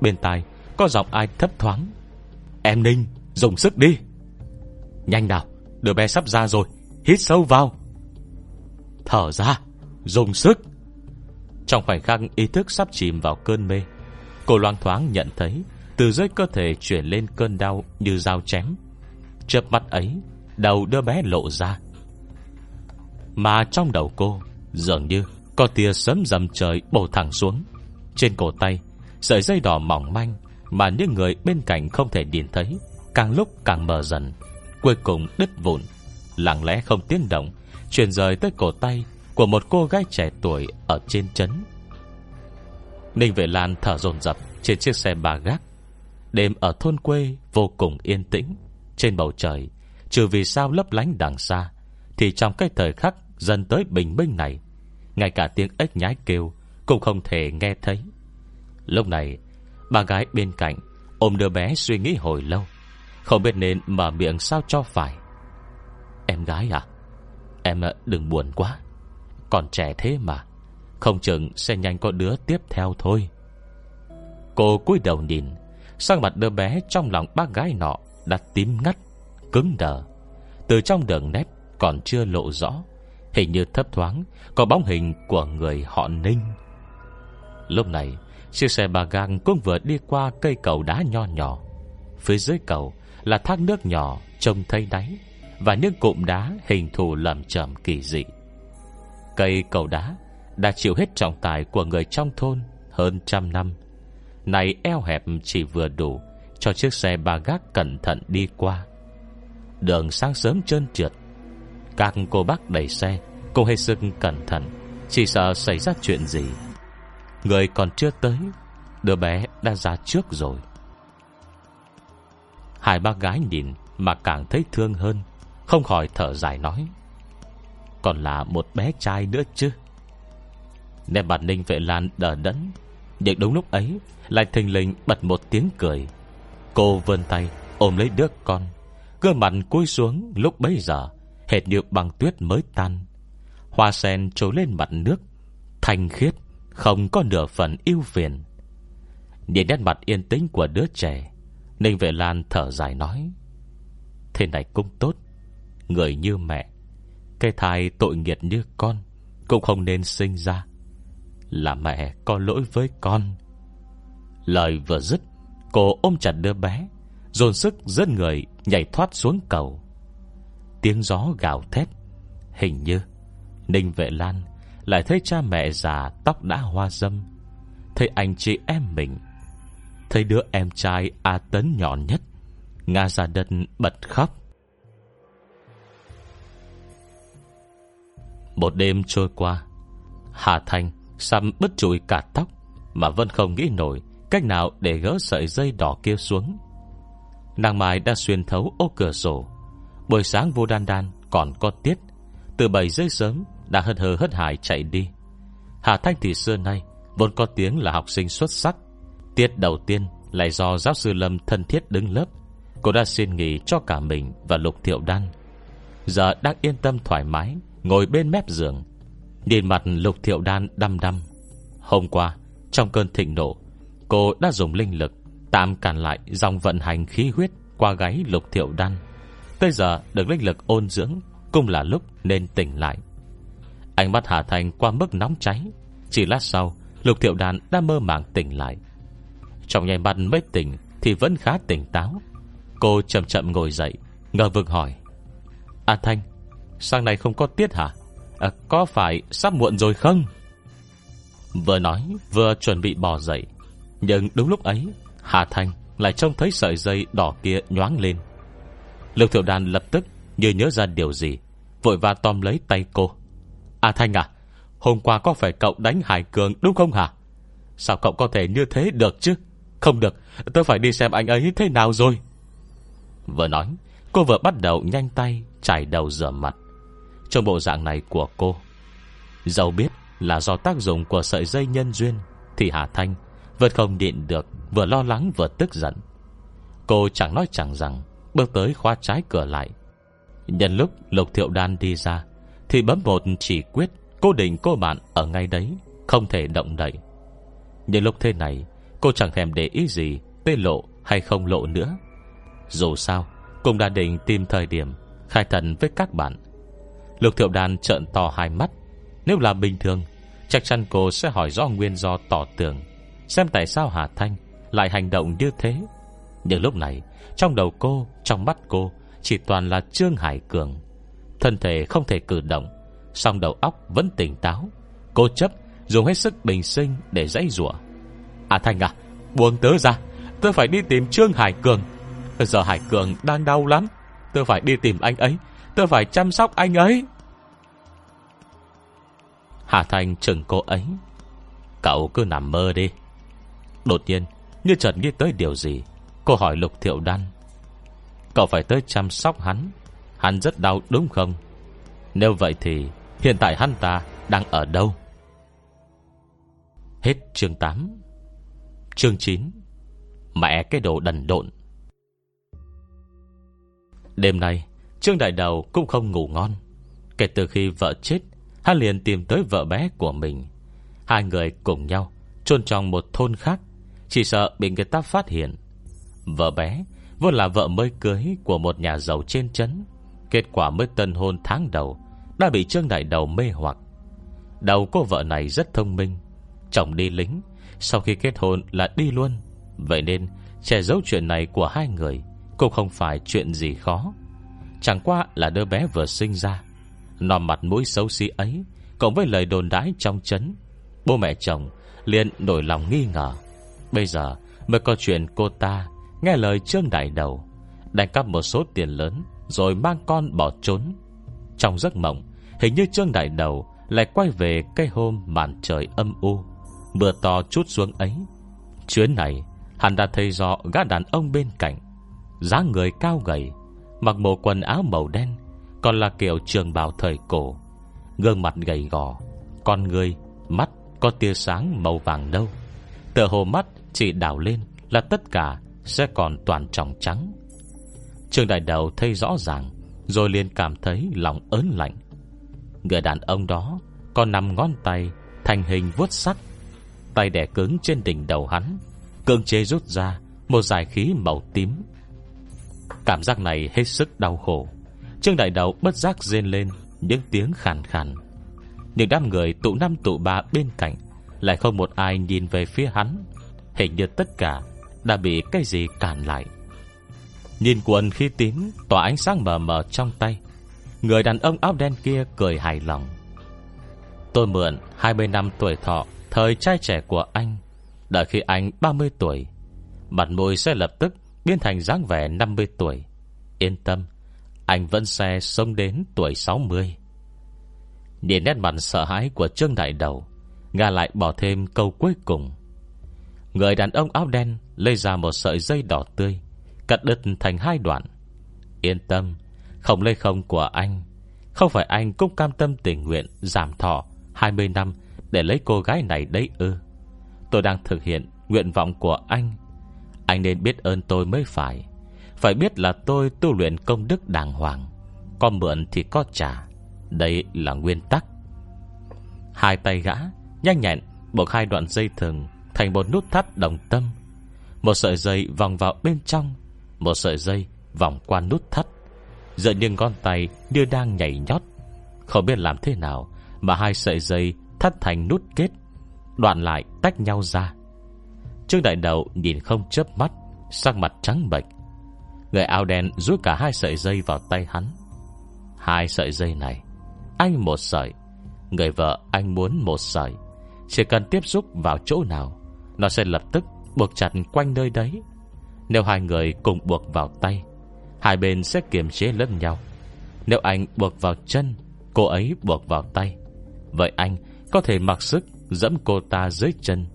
Bên tai có giọng ai thấp thoáng, Em Ninh, dùng sức đi. Nhanh nào, Đứa bé sắp ra rồi, Hít sâu vào. Thở ra, Dùng sức. Trong khoảnh khắc ý thức sắp chìm vào cơn mê, Cô loang thoáng nhận thấy Từ dưới cơ thể chuyển lên cơn đau Như dao chém. Chớp mắt ấy, Đầu đứa bé lộ ra. Mà trong đầu cô, Dường như có tia sớm dầm trời bổ thẳng xuống. Trên cổ tay, Sợi dây đỏ mỏng manh Mà những người bên cạnh không thể nhìn thấy Càng lúc càng mờ dần, Cuối cùng đứt vụn, Lặng lẽ không tiếng động Chuyển rời tới cổ tay Của một cô gái trẻ tuổi ở trên trấn. Ninh Vệ Lan thở dồn dập Trên chiếc xe bà gác. Đêm ở thôn quê vô cùng yên tĩnh, Trên bầu trời, Trừ vì sao lấp lánh đằng xa, Thì trong cái thời khắc dần tới bình minh này, Ngay cả tiếng ếch nhái kêu Cũng không thể nghe thấy. Lúc này, Bà gái bên cạnh Ôm đứa bé suy nghĩ hồi lâu, Không biết nên mở miệng sao cho phải. Em gái à Em ờ, đừng buồn quá. Còn trẻ thế mà. Không chừng sẽ nhanh có đứa tiếp theo thôi. Cô cúi đầu nhìn. Sang mặt đứa bé trong lòng bác gái nọ Đã tím ngắt, Cứng đờ. Từ trong đường nét còn chưa lộ rõ. Hình như thấp thoáng, Có bóng hình của người họ Ninh. Lúc này, Chiếc xe bà gang cũng vừa đi qua cây cầu đá nho nhỏ. Phía dưới cầu Là thác nước nhỏ Trông thấy đáy. Và những cụm đá hình thù lầm trầm kỳ dị. Cây cầu đá Đã chịu hết trọng tài của người trong thôn Hơn trăm năm. Này eo hẹp chỉ vừa đủ Cho chiếc xe ba gác cẩn thận đi qua. Đường sáng sớm trơn trượt, Các cô bác đẩy xe Cô hết sức cẩn thận, Chỉ sợ xảy ra chuyện gì. Người còn chưa tới, Đứa bé đã ra trước rồi. Hai bác gái nhìn Mà càng thấy thương hơn. Không khỏi thở dài nói, Còn là một bé trai nữa chứ? Nên bà Ninh Vệ Lan đờ đẫn, Nhưng đúng lúc ấy, Lại thình lình bật một tiếng cười. Cô vươn tay ôm lấy đứa con Cơ mặt cúi xuống lúc bấy giờ, Hệt như băng tuyết mới tan. Hoa sen trồi lên mặt nước, Thanh khiết, Không có nửa phần yêu phiền. Nhìn nét mặt yên tĩnh của đứa trẻ, Ninh Vệ Lan thở dài nói, Thế này cũng tốt Người như mẹ. Cái thai tội nghiệt như con Cũng không nên sinh ra. Là mẹ có lỗi với con. Lời vừa dứt, Cô ôm chặt đứa bé, Dồn sức dẫn người nhảy thoát xuống cầu. Tiếng gió gào thét, Hình như Ninh Vệ Lan Lại thấy cha mẹ già tóc đã hoa dâm, Thấy anh chị em mình, Thấy đứa em trai A Tấn nhỏ nhất Nga ra đất bật khóc. Một đêm trôi qua, Hà Thanh Xăm bứt chùi cả tóc Mà vẫn không nghĩ nổi Cách nào để gỡ sợi dây đỏ kia xuống. Nàng Mai đã xuyên thấu ô cửa sổ. Buổi sáng vô đan đan còn có tiết. Từ 7 giây sớm Đã hất hờ hất hải chạy đi. Hà Thanh thì xưa nay Vốn có tiếng là học sinh xuất sắc. Tiết đầu tiên Lại do giáo sư Lâm thân thiết đứng lớp. Cô đã xin nghỉ cho cả mình và Lục Thiệu Đan. Giờ đang yên tâm thoải mái Ngồi bên mép giường, Nhìn mặt Lục Thiệu Đan đăm đăm. Hôm qua, Trong cơn thịnh nộ, Cô đã dùng linh lực Tạm cản lại dòng vận hành khí huyết Qua gáy Lục Thiệu Đan. Tới giờ được linh lực ôn dưỡng, Cũng là lúc nên tỉnh lại. Ánh mắt Hà Thành qua mức nóng cháy. Chỉ lát sau, Lục Thiệu Đan đã mơ màng tỉnh lại. Trong nhảy mắt mới tỉnh Thì vẫn khá tỉnh táo. Cô chậm chậm ngồi dậy, Ngờ vực hỏi, A Thanh Sang này không có tiết hả? À, Có phải sắp muộn rồi không? Vừa nói vừa chuẩn bị bò dậy. Nhưng đúng lúc ấy Hà Thanh lại trông thấy sợi dây đỏ kia nhoáng lên. Lục Thiểu đàn lập tức như nhớ ra điều gì Vội và tóm lấy tay cô. À Thanh à Hôm qua có phải cậu đánh Hải Cường đúng không hả? Sao cậu có thể như thế được chứ? Không được Tôi phải đi xem anh ấy thế nào rồi. Vừa nói Cô vừa bắt đầu nhanh tay Chải đầu rửa mặt. Trong bộ dạng này của cô. Dẫu biết là do tác dụng của sợi dây nhân duyên, Thì Hà Thanh Vẫn không nhịn được, Vừa lo lắng vừa tức giận. Cô chẳng nói chẳng rằng, Bước tới khóa trái cửa lại. Nhân lúc Lục Thiệu Đan đi ra, Thì bấm một chỉ quyết, Cô định cô bạn ở ngay đấy, Không thể động đậy. Nhưng lúc thế này, Cô chẳng thèm để ý gì Tê lộ hay không lộ nữa. Dù sao, Cũng đã định tìm thời điểm Khai thần với các bạn. Lục Thiệu đàn trợn to hai mắt. Nếu là bình thường Chắc chắn cô sẽ hỏi rõ nguyên do tỏ tường Xem tại sao Hà Thanh Lại hành động như thế. Nhưng lúc này Trong đầu cô, trong mắt cô Chỉ toàn là Trương Hải Cường. Thân thể không thể cử động song đầu óc vẫn tỉnh táo. Cô chấp dùng hết sức bình sinh Để dãy rủa. À Thanh à buông tớ ra Tớ phải đi tìm Trương Hải Cường. Giờ Hải Cường đang đau lắm Tớ phải đi tìm anh ấy tôi phải chăm sóc anh ấy. Hà Thanh chừng cô ấy. Cậu cứ nằm mơ đi. Đột nhiên, Như chợt nghĩ tới điều gì, Cô hỏi Lục Thiệu Đan. Cậu phải tới chăm sóc hắn. Hắn rất đau, đúng không? Nếu vậy thì Hiện tại hắn ta đang ở đâu? Hết chương 8 Chương 9 Mẹ cái đồ đần độn. Đêm nay Trương Đại Đầu cũng không ngủ ngon. Kể từ khi vợ chết, Hắn liền tìm tới vợ bé của mình. Hai người cùng nhau chôn trong một thôn khác, Chỉ sợ bị người ta phát hiện. Vợ bé Vốn là vợ mới cưới Của một nhà giàu trên trấn, Kết quả mới tân hôn tháng đầu, Đã bị Trương Đại Đầu mê hoặc. Đầu cô vợ này rất thông minh, Chồng đi lính, Sau khi kết hôn là đi luôn. Vậy nên che giấu chuyện này của hai người Cũng không phải chuyện gì khó. Chẳng qua là đứa bé vừa sinh ra. Nò mặt mũi xấu xí ấy, Cộng với lời đồn đái trong chấn, Bố mẹ chồng liền nổi lòng nghi ngờ. Bây giờ mới có chuyện cô ta Nghe lời Trương Đại Đầu, Đánh cắp một số tiền lớn Rồi mang con bỏ trốn. Trong giấc mộng, Hình như Trương Đại Đầu Lại quay về cái hôm màn trời âm u, Mưa to chút xuống ấy. Chuyến này, Hắn đã thấy rõ gã đàn ông bên cạnh, dáng người cao gầy Mặc bộ quần áo màu đen Còn là kiểu trường bào thời cổ. Gương mặt gầy gò Con người, mắt có tia sáng màu vàng nâu. Tựa hồ mắt chỉ đảo lên Là tất cả sẽ còn toàn trọng trắng. Trường đại đầu thấy rõ ràng Rồi liền cảm thấy lòng ớn lạnh. Người đàn ông đó Còn nằm ngón tay Thành hình vuốt sắc Tay đẻ cứng trên đỉnh đầu hắn Cương chế rút ra Một giải khí màu tím. Cảm giác này hết sức đau khổ. Trương đại đầu bất giác rên lên, Những tiếng khàn khàn. Những đám người tụ năm tụ ba bên cạnh, Lại không một ai nhìn về phía hắn. Hình như tất cả Đã bị cái gì cản lại. Nhìn quần khi tím, Tỏa ánh sáng mờ mờ trong tay. Người đàn ông áo đen kia cười hài lòng. Tôi mượn 20 năm tuổi thọ, Thời trai trẻ của anh. Đợi khi anh 30 tuổi, Mặt môi sẽ lập tức Biến thành dáng vẻ 50 tuổi. Yên tâm, Anh vẫn sẽ sống đến tuổi 60 Nhìn nét mặt sợ hãi của Trương Đại Đầu, Nga lại bỏ thêm câu cuối cùng. Người đàn ông áo đen Lấy ra một sợi dây đỏ tươi, Cắt đứt thành hai đoạn. Yên tâm, Không lây không của anh. Không phải anh cũng cam tâm tình nguyện Giảm thọ 20 năm Để lấy cô gái này đấy ư. Tôi đang thực hiện nguyện vọng của anh. Anh nên biết ơn tôi mới phải. Phải biết là tôi tu luyện công đức đàng hoàng. Có mượn thì có trả. Đây là nguyên tắc. Hai tay gã, Nhanh nhẹn, buộc hai đoạn dây thừng Thành một nút thắt đồng tâm. Một sợi dây vòng vào bên trong, Một sợi dây vòng qua nút thắt. Giờ những ngón tay như đang nhảy nhót. Không biết làm thế nào Mà hai sợi dây thắt thành nút kết, Đoạn lại tách nhau ra. Trương Đại Đầu nhìn không chớp mắt, Sắc mặt trắng bệch. Người áo đen rút cả hai sợi dây vào tay hắn. Hai sợi dây này, Anh một sợi, Người vợ anh muốn một sợi. Chỉ cần tiếp xúc vào chỗ nào, Nó sẽ lập tức buộc chặt quanh nơi đấy. Nếu hai người cùng buộc vào tay, Hai bên sẽ kiềm chế lẫn nhau. Nếu anh buộc vào chân, Cô ấy buộc vào tay. Vậy anh có thể mặc sức Dẫm cô ta dưới chân.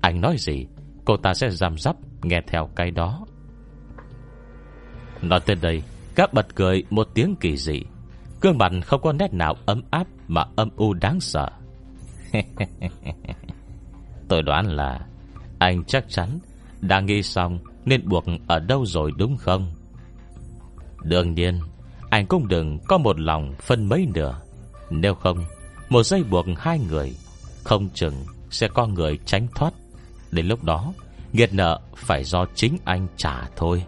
Anh nói gì? Cô ta sẽ giam dắp nghe theo cái đó. Nói tới đây, Các bật cười một tiếng kỳ dị. Cương mặt không có nét nào ấm áp Mà âm u đáng sợ. (laughs) Tôi đoán là Anh chắc chắn Đã nghĩ xong Nên buộc ở đâu rồi đúng không? Đương nhiên, Anh cũng đừng có một lòng phân mấy nửa. Nếu không, Một dây buộc hai người, Không chừng sẽ có người tránh thoát. Đến lúc đó Nghiệt nợ phải do chính anh trả thôi.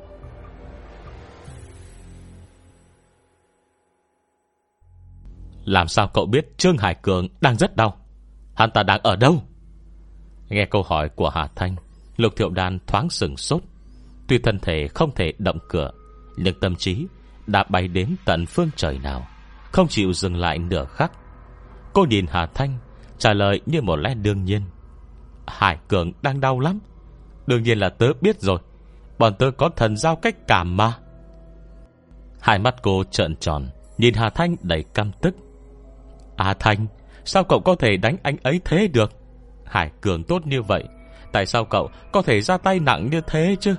Làm sao cậu biết Trương Hải Cường đang rất đau? Hắn ta đang ở đâu? Nghe câu hỏi của Hà Thanh, Lục Thiệu Đan thoáng sừng sốt. Tuy thân thể không thể động cửa, Nhưng tâm trí đã bay đến tận phương trời nào, Không chịu dừng lại nửa khắc. Cô nhìn Hà Thanh, Trả lời như một lẽ đương nhiên. Hải Cường đang đau lắm. Đương nhiên là tớ biết rồi. Bọn tớ có thần giao cách cảm mà. Hai mắt cô trợn tròn, Nhìn Hà Thanh đầy căm tức. À Thanh, Sao cậu có thể đánh anh ấy thế được? Hải Cường tốt như vậy, Tại sao cậu có thể ra tay nặng như thế chứ?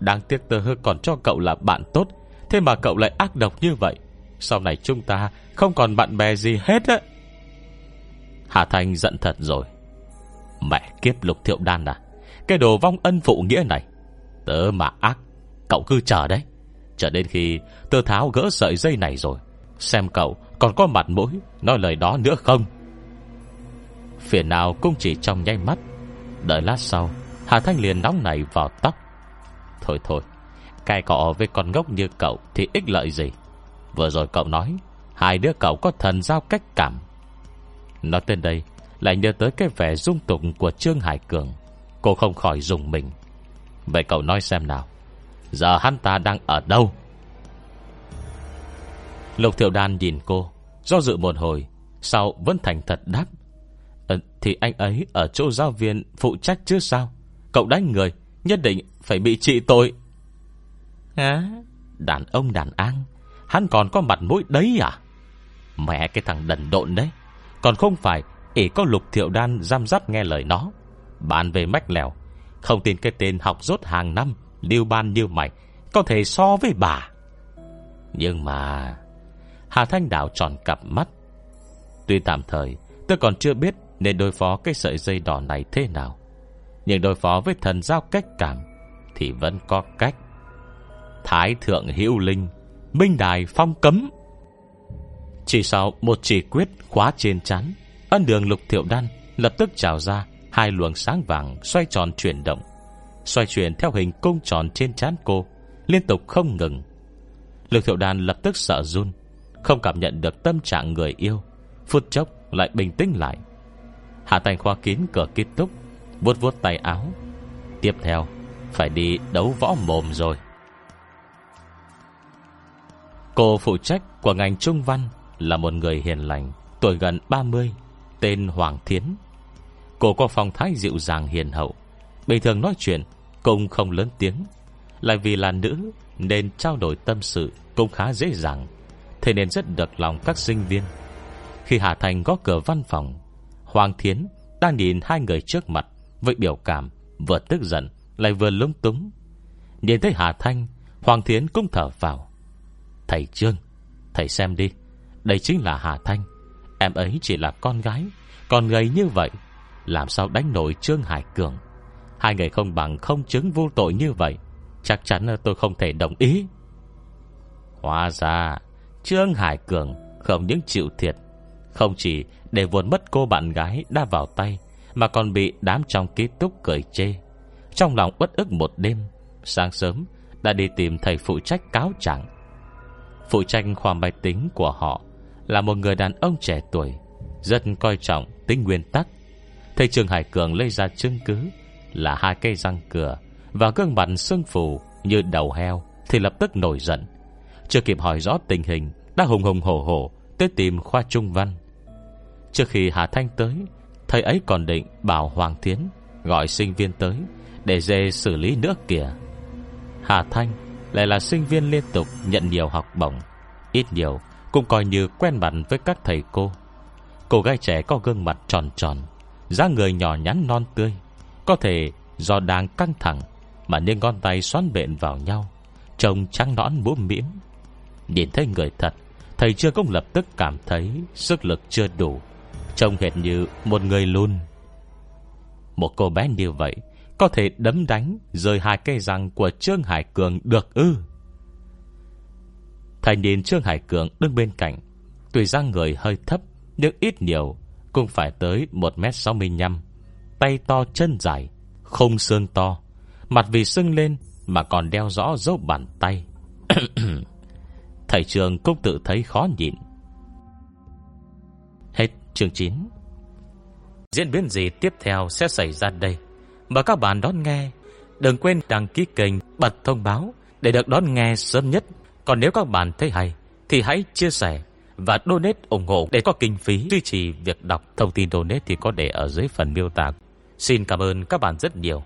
Đáng tiếc tớ còn cho cậu là bạn tốt, Thế mà cậu lại ác độc như vậy. Sau này chúng ta không còn bạn bè gì hết á. Hà Thanh giận thật rồi. Mẹ kiếp lục thiệu đan à Cái đồ vong ân phụ nghĩa này, Tớ mà ác, Cậu cứ chờ đấy. Chờ đến khi tớ tháo gỡ sợi dây này rồi, Xem cậu còn có mặt mũi Nói lời đó nữa không. Phiền nào cũng chỉ trong nháy mắt, Đợi lát sau, Hà Thanh liền nóng này vào tóc. Thôi thôi Cài cọ với con ngốc như cậu Thì ích lợi gì? Vừa rồi cậu nói, Hai đứa cậu có thần giao cách cảm. Nói tên đây lại nhớ tới cái vẻ dung tục của Trương Hải Cường. Cô không khỏi dùng mình. Vậy cậu nói xem nào. Giờ hắn ta đang ở đâu? Lục Thiệu Đan nhìn cô Do dự một hồi Sau vẫn thành thật đáp. Ờ, Thì anh ấy ở chỗ giáo viên phụ trách chứ sao? Cậu đánh người Nhất định phải bị trị tội. Hả? Đàn ông đàn an Hắn còn có mặt mũi đấy à? Mẹ cái thằng đần độn đấy. Còn không phải ỷ có lục thiệu đan giam giáp nghe lời nó. Bàn về mách lèo, Không tin cái tên học rốt hàng năm, Lưu ban như mày, Có thể so với bà. Nhưng mà, Hà Thanh Đạo tròn cặp mắt. Tuy tạm thời, Tôi còn chưa biết nên đối phó cái sợi dây đỏ này thế nào. Nhưng đối phó với thần giao cách cảm Thì vẫn có cách. Thái thượng hữu linh, Minh đài phong cấm. Chỉ sau một chỉ quyết khóa trên chắn Ân đường lục thiệu đan Lập tức trào ra Hai luồng sáng vàng xoay tròn chuyển động Xoay chuyển theo hình cung tròn trên chán cô Liên tục không ngừng. Lục thiệu đan lập tức sợ run Không cảm nhận được tâm trạng người yêu Phút chốc lại bình tĩnh lại. Hạ Thành khoa kín cửa kết thúc, vuốt vuốt tay áo. Tiếp theo Phải đi đấu võ mồm rồi. Cô phụ trách của ngành trung văn Là một người hiền lành Tuổi gần 30 Tên Hoàng Thiến. Cô có phong thái dịu dàng hiền hậu. Bình thường nói chuyện, Cũng không lớn tiếng. Lại vì là nữ, Nên trao đổi tâm sự Cũng khá dễ dàng. Thế nên rất được lòng các sinh viên. Khi Hà Thành có cửa văn phòng, Hoàng Thiến đang nhìn hai người trước mặt Với biểu cảm Vừa tức giận Lại vừa lúng túng. Nhìn thấy Hà Thanh Hoàng Thiến cũng thở vào. Thầy Trương, Thầy xem đi, Đây chính là Hà Thanh Em ấy chỉ là con gái. Còn gầy như vậy, Làm sao đánh nổi Trương Hải Cường? Hai người không bằng không chứng vô tội như vậy. Chắc chắn tôi không thể đồng ý. Hóa ra, Trương Hải Cường không những chịu thiệt, Không chỉ để vốn mất cô bạn gái đã vào tay, Mà còn bị đám trong ký túc cười chê. Trong lòng bất ức một đêm, Sáng sớm đã đi tìm thầy phụ trách cáo trạng. Phụ tranh khoa máy tính của họ. Là một người đàn ông trẻ tuổi, Rất coi trọng tính nguyên tắc. Thầy Trường Hải Cường lấy ra chứng cứ Là hai cây răng cửa Và gương mặt sưng phù như đầu heo Thì lập tức nổi giận. Chưa kịp hỏi rõ tình hình, Đã hùng hùng hổ hổ Tới tìm khoa trung văn. Trước khi Hà Thanh tới, Thầy ấy còn định bảo Hoàng Thiến Gọi sinh viên tới Để dê xử lý nữa kìa. Hà Thanh lại là sinh viên liên tục nhận nhiều học bổng, Ít nhiều cũng coi như quen mặt với các thầy cô. Cô gái trẻ có gương mặt tròn tròn, dáng người nhỏ nhắn non tươi. Có thể do đang căng thẳng Mà những ngón tay xoắn bện vào nhau, Trông trắng nõn mũm mĩm. Nhìn thấy người thật, Thầy chưa cũng lập tức cảm thấy Sức lực chưa đủ, Trông hệt như một người luôn Một cô bé như vậy Có thể đấm đánh Rơi hai cây răng của Trương Hải Cường được ư? Thầy nhìn Trương Hải Cường đứng bên cạnh. Tuy răng người hơi thấp, Nhưng ít nhiều, Cũng phải tới 1m65 Tay to, chân dài, Không xương to. Mặt vì sưng lên Mà còn đeo rõ dấu bàn tay. (clears throat) Thầy trường cũng tự thấy khó nhịn. Hết chương 9 Diễn biến gì tiếp theo sẽ xảy ra đây? Mời các bạn đón nghe. Đừng quên đăng ký kênh, Bật thông báo Để được đón nghe sớm nhất. Còn nếu các bạn thấy hay, Thì hãy chia sẻ Và donate ủng hộ để có kinh phí duy trì việc đọc Thông tin donate thì có để ở dưới phần miêu tả. Xin cảm ơn các bạn rất nhiều.